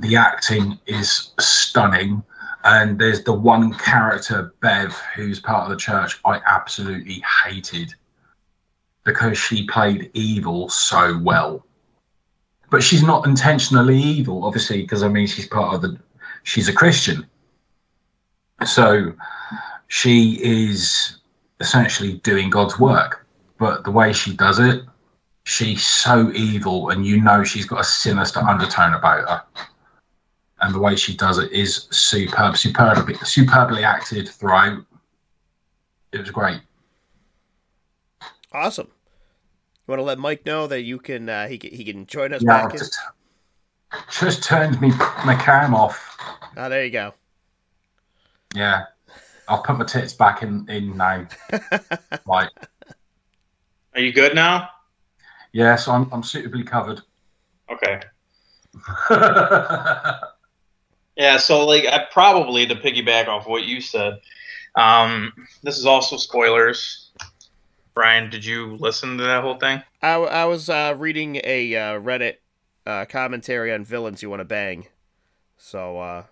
The acting is stunning. And there's the one character, Bev, who's part of the church, I absolutely hated because she played evil so well. But she's not intentionally evil, obviously, because I mean, she's part of the she's a Christian. So she is essentially doing God's work. But the way she does it, she's so evil, and you know she's got a sinister undertone about her. And the way she does it is superb, superbly, superbly acted throughout. It was great. Awesome. You want to let Mike know that you can uh, he can, he can join us Yeah, back I've in? just, just turned me my cam off. Oh, there you go. Yeah, I'll put my tits back in in now. [laughs] right. Are you good now? Yes, I'm I'm suitably covered. Okay. [laughs] Yeah, so like I probably to piggyback off what you said, um, this is also spoilers. Brian, did you listen to that whole thing? I, I was uh, reading a uh, Reddit uh, commentary on villains you want to bang, so uh,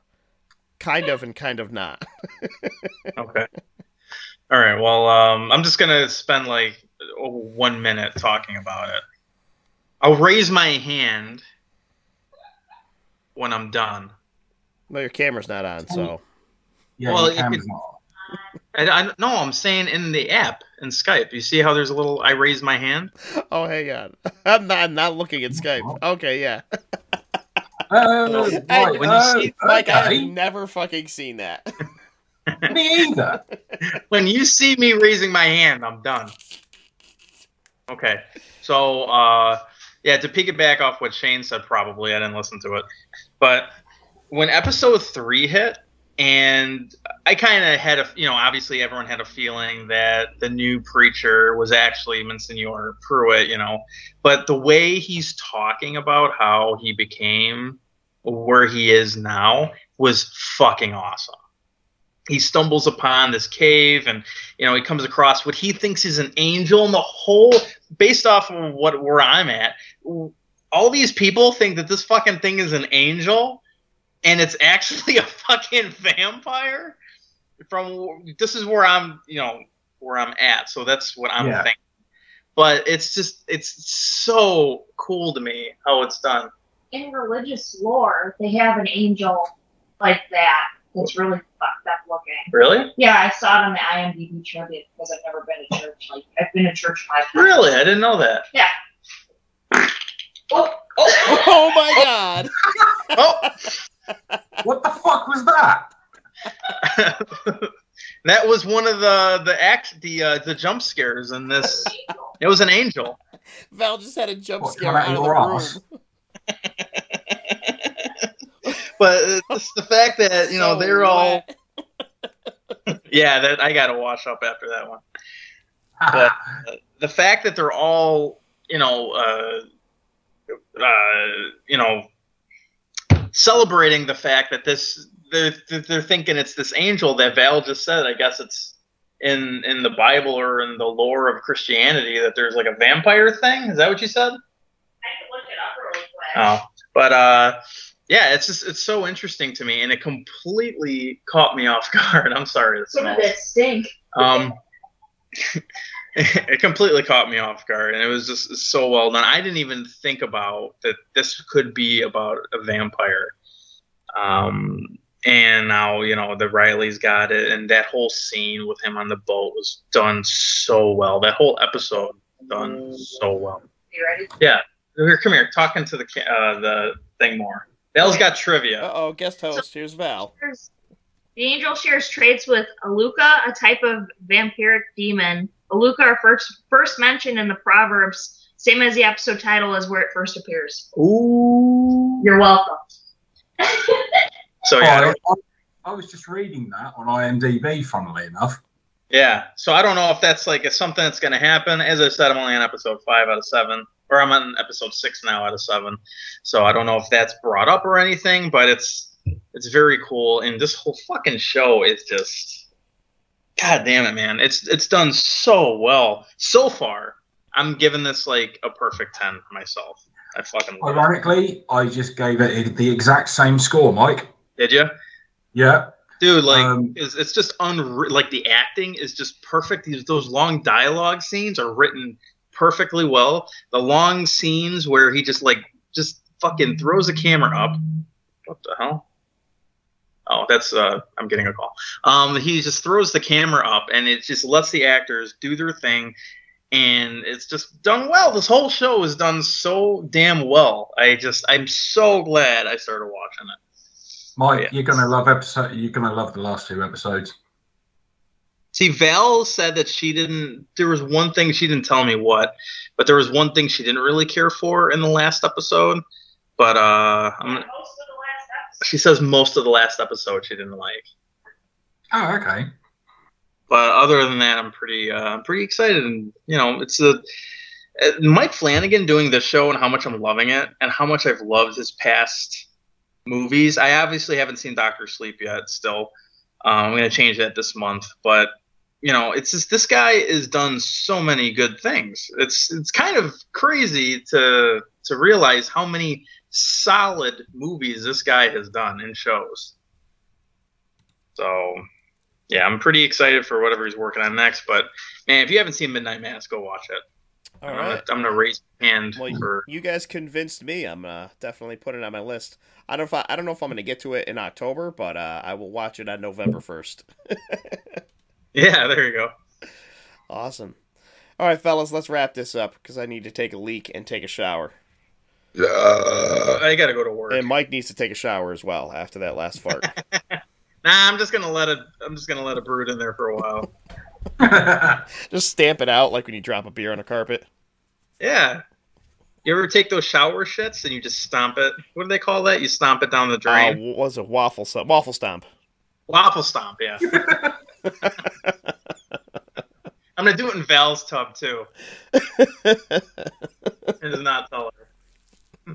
kind of and kind of not. [laughs] Okay. All right. Well, um, I'm just gonna spend like one minute talking about it. I'll raise my hand when I'm done. Well, your camera's not on, so yeah, Well, your camera's could- not. And I no, I'm saying in the app in Skype. You see how there's a little I raise my hand? oh, hang on. [laughs] I'm not I'm not looking at Skype. Okay, yeah. [laughs] Oh, Hey, right. when you oh, see- Mike, I okay. have never fucking seen that. [laughs] Me either. when you see me raising my hand, I'm done. Okay. So, uh, yeah, to piggyback off what Shane said, probably I didn't listen to it, but when episode three hit, and I kind of had a, you know, obviously everyone had a feeling that the new preacher was actually Monsignor Pruitt, you know, but the way he's talking about how he became where he is now was fucking awesome. He stumbles upon this cave and you know he comes across what he thinks is an angel and the whole based off of what where i'm at all these people think that this fucking thing is an angel and it's actually [laughs] a fucking vampire from this is where i'm you know where i'm at so that's what i'm Yeah. thinking but it's just it's so cool to me how it's done In religious lore, they have an angel like that that's really fucked up looking. really Yeah, I saw it on the IMDb trivia because I've never been to church. Like I've been to church five times. really i didn't know that Yeah. oh oh [laughs] oh my god! oh [laughs] What the fuck was that? [laughs] that was one of the the act the uh, the jump scares in this. [laughs] It was an angel. Val just had a jump What, scare come out out of the your room. [laughs] but it's the fact that you know So they're all yeah that I got to wash up after that one. But- The fact that they're all you know uh, uh, you know, celebrating the fact that this they're they're thinking it's this angel that Val just said. I guess it's in in the Bible or in the lore of Christianity that there's like a vampire thing. Is that what you said? I can look it up really quick. Oh, but uh, yeah, it's just it's so interesting to me, and it completely caught me off [laughs] guard. I'm sorry. It Some of smells. it stink. Um, [laughs] it completely caught me off guard, and it was just so well done. I didn't even think about that this could be about a vampire. Um, and now you know the Riley's got it, and that whole scene with him on the boat was done so well. That whole episode done so well. You ready? Yeah, here, come here, talking to the uh, the thing more. Val's got trivia. Uh oh, guest host. Here's Val. The angel shares traits with Aluka, a type of vampiric demon. Aluka are first first mentioned in the Proverbs, same as the episode title is where it first appears. Ooh. You're welcome. So yeah, I Oh, don't- I, I was just reading that on IMDb, funnily enough. Yeah, so I don't know if that's like something that's going to happen. As I said, I'm only on episode five out of seven, or I'm on episode six now out of seven. So I don't know if that's brought up or anything, but it's it's very cool. And this whole fucking show is just, god damn it, man! It's it's done so well so far. I'm giving this like a perfect ten for myself. I fucking love it. Ironically, I just gave it the exact same score, Mike. Did you? Yeah. Dude, like Um, it's, it's just unreal. Like the acting is just perfect. These those long dialogue scenes are written perfectly well. The long scenes where he just like just fucking throws the camera up. What the hell? Oh, that's uh, I'm getting a call. Um, he just throws the camera up and it just lets the actors do their thing, and it's just done well. This whole show is done so damn well. I just I'm so glad I started watching it. Mike, Yeah. you're gonna love episode. You're gonna love the last two episodes. See, Val said that she didn't. There was one thing she didn't tell me what, but there was one thing she didn't really care for in the last episode. But uh, I'm, Most of the last episode. She says most of the last episode she didn't like. Oh, okay. But other than that, I'm pretty, uh, I'm pretty excited. And you know, it's a uh, Mike Flanagan doing this show and how much I'm loving it, and how much I've loved his past movies. I obviously haven't seen Doctor Sleep yet. Still, um, I'm going to change that this month. But you know, it's just this guy has done so many good things. It's it's kind of crazy to to realize how many solid movies this guy has done in shows. So, yeah, I'm pretty excited for whatever he's working on next. But man, if you haven't seen Midnight Mass, go watch it. All I'm, right. gonna, I'm gonna raise my hand Well, for. you guys convinced me. I'm uh, definitely putting it on my list. I don't know if I, I don't know if I'm going to get to it in October, but uh, I will watch it on November first. [laughs] Yeah, there you go. awesome. All right, fellas, let's wrap this up because I need to take a leak and take a shower, I gotta go to work. and Mike needs to take a shower as well after that last fart. [laughs] Nah, I'm just gonna let it. I'm just gonna let it brood in there for a while. [laughs] [laughs] Just stamp it out like when you drop a beer on a carpet. Yeah. You ever take those shower shits and you just stomp it? What do they call that? You stomp it down the Uh, drain. what was it waffle stomp? Waffle stomp. Waffle stomp, yeah. I'm gonna do it in Val's tub too. and just not tell her.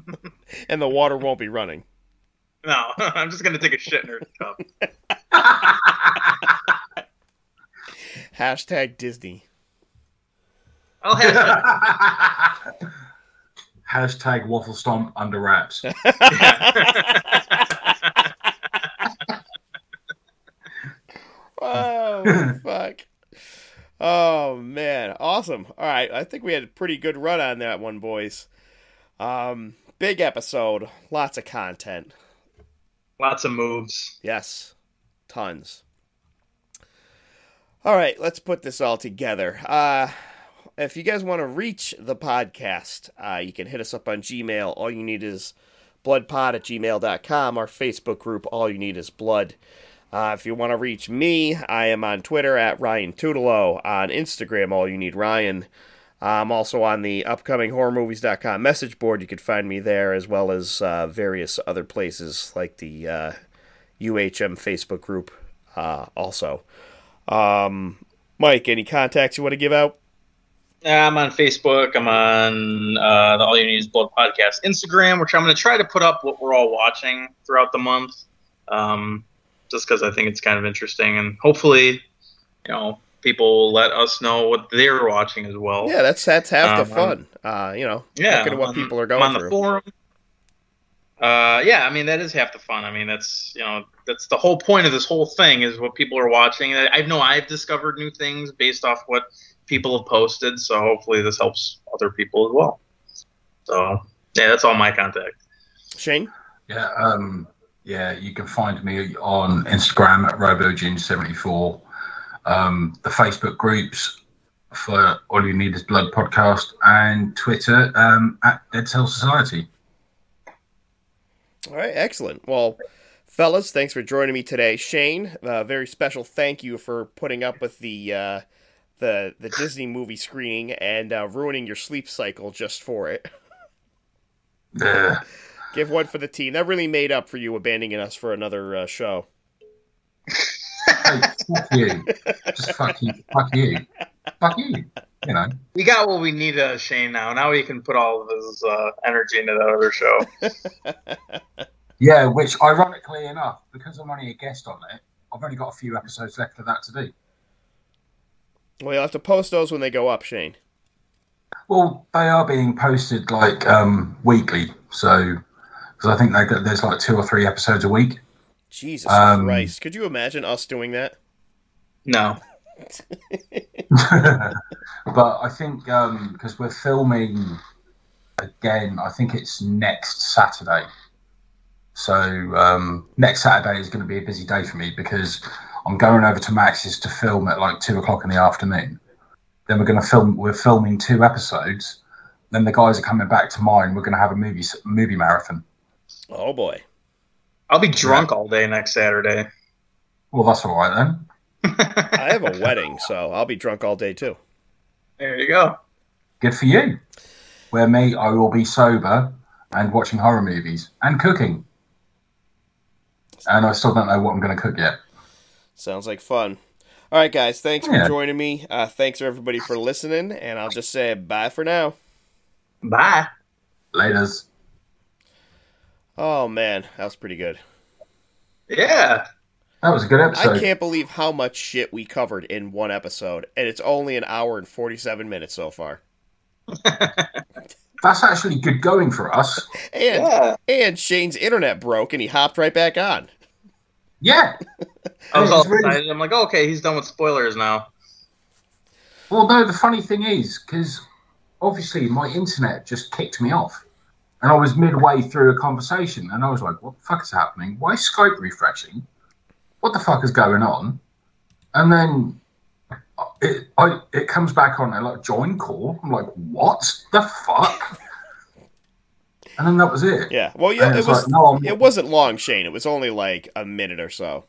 [laughs] and the water won't be running. No, [laughs] I'm just gonna take a shit in her tub. [laughs] Hashtag Disney. I'll have Hashtag waffle stomp under wraps. Oh fuck. Oh man, awesome. All right, I think we had a pretty good run on that one, boys. Um, big episode, lots of content. lots of moves. Yes, tons. All right, let's put this all together. Uh, if you guys want to reach the podcast, uh, you can hit us up on Gmail. All you need is bloodpod at gmail.com. Our Facebook group, All You Need Is Blood. Uh, if you want to reach me, I am on Twitter at Ryan Tutelo. On Instagram, All You Need Ryan. I'm also on the upcoming horrormovies.com message board. You can find me there as well as uh, various other places like the uh, UHM Facebook group uh, also. Um, Mike, any contacts you want to give out? Yeah, I'm on Facebook. I'm on uh, the All You Need Is Blood podcast Instagram, which I'm going to try to put up what we're all watching throughout the month, um, just because I think it's kind of interesting, and hopefully, you know, people let us know what they're watching as well. Yeah, that's that's half the Um, fun. Uh, you know, Yeah, looking at what on- people are I'm going on the through. forum. Uh, yeah, I mean that is half the fun. I mean that's you know that's the whole point of this whole thing is what people are watching. I I know I've discovered new things based off what people have posted, so hopefully this helps other people as well. So yeah, that's all my contact. Shane. Yeah, um, yeah, you can find me on Instagram at RoboJune74. Um, the Facebook groups for All You Need Is Blood podcast and Twitter um, at Dead Cell Society. All right, excellent. Well, fellas, thanks for joining me today. Shane, a very special thank you for putting up with the uh, the the Disney movie screening and uh, ruining your sleep cycle just for it. [laughs] Yeah. Give one for the team. That really made up for you abandoning us for another uh, show. Hey, fuck you. Just fuck you. Fuck you. Fuck you. You know. We got what we need, uh, Shane. Now, now we can put all of his uh, energy into that other show. [laughs] Yeah, which ironically enough, because I'm only a guest on it, I've only got a few episodes left of that to do. Well, you'll have to post those when they go up, Shane. Well, they are being posted like um, weekly, so because I think they there's like two or three episodes a week. Jesus Um, Christ. Could you imagine us doing that? No, [laughs] [laughs] but I think because we're filming again, I think it's next Saturday. So um, next Saturday is going to be a busy day for me because I'm going over to Max's to film at like two o'clock in the afternoon. Then we're going to film. We're filming two episodes. Then the guys are coming back to mine. We're going to have a movie movie marathon. Oh, boy. I'll be drunk all day next Saturday. Well, that's all right then. [laughs] I have a wedding, so I'll be drunk all day, too. There you go. Good for you. Where me, I will be sober and watching horror movies and cooking. And I still don't know what I'm going to cook yet. Sounds like fun. All right, guys. Thanks for joining me. Uh, thanks for everybody for listening, and I'll just say bye for now. Bye. Laters. Oh man, that was pretty good. Yeah. That was a good episode. I can't believe how much shit we covered in one episode, and it's only an hour and forty-seven minutes so far. That's actually good going for us. And Yeah. and Shane's internet broke, and he hopped right back on. Yeah. I was It's all really- excited. I'm like, okay, he's done with spoilers now. Well, no, the funny thing is, because obviously my internet just kicked me off. And I was midway through a conversation and I was like, what the fuck is happening? Why is Skype refreshing? What the fuck is going on? And then uh, it, I, it comes back on and like join call. I'm like, what the fuck? and then that was it. Yeah. Well, yeah, And it was. like, no, It wasn't long, Shane. It was only like a minute or so.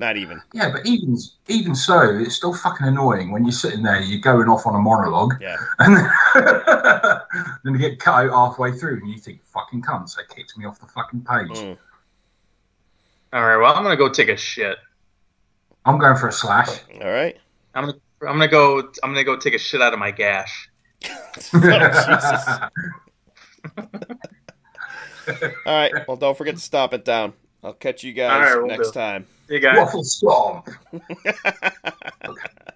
Not even. Yeah, but even even so, it's still fucking annoying when you're sitting there, you're going off on a monologue, Yeah. [laughs] and then, then you get cut out halfway through, and you think, "Fucking cunts, they kicked me off the fucking page." Mm. All right. Well, I'm gonna go take a shit. I'm going for a slash. All right. I'm gonna I'm gonna go I'm gonna go take a shit out of my gash. [laughs] [laughs] Oh, All right. Well, don't forget to stop it down. I'll catch you guys right, we'll next do. time. You guys. Waffle [laughs]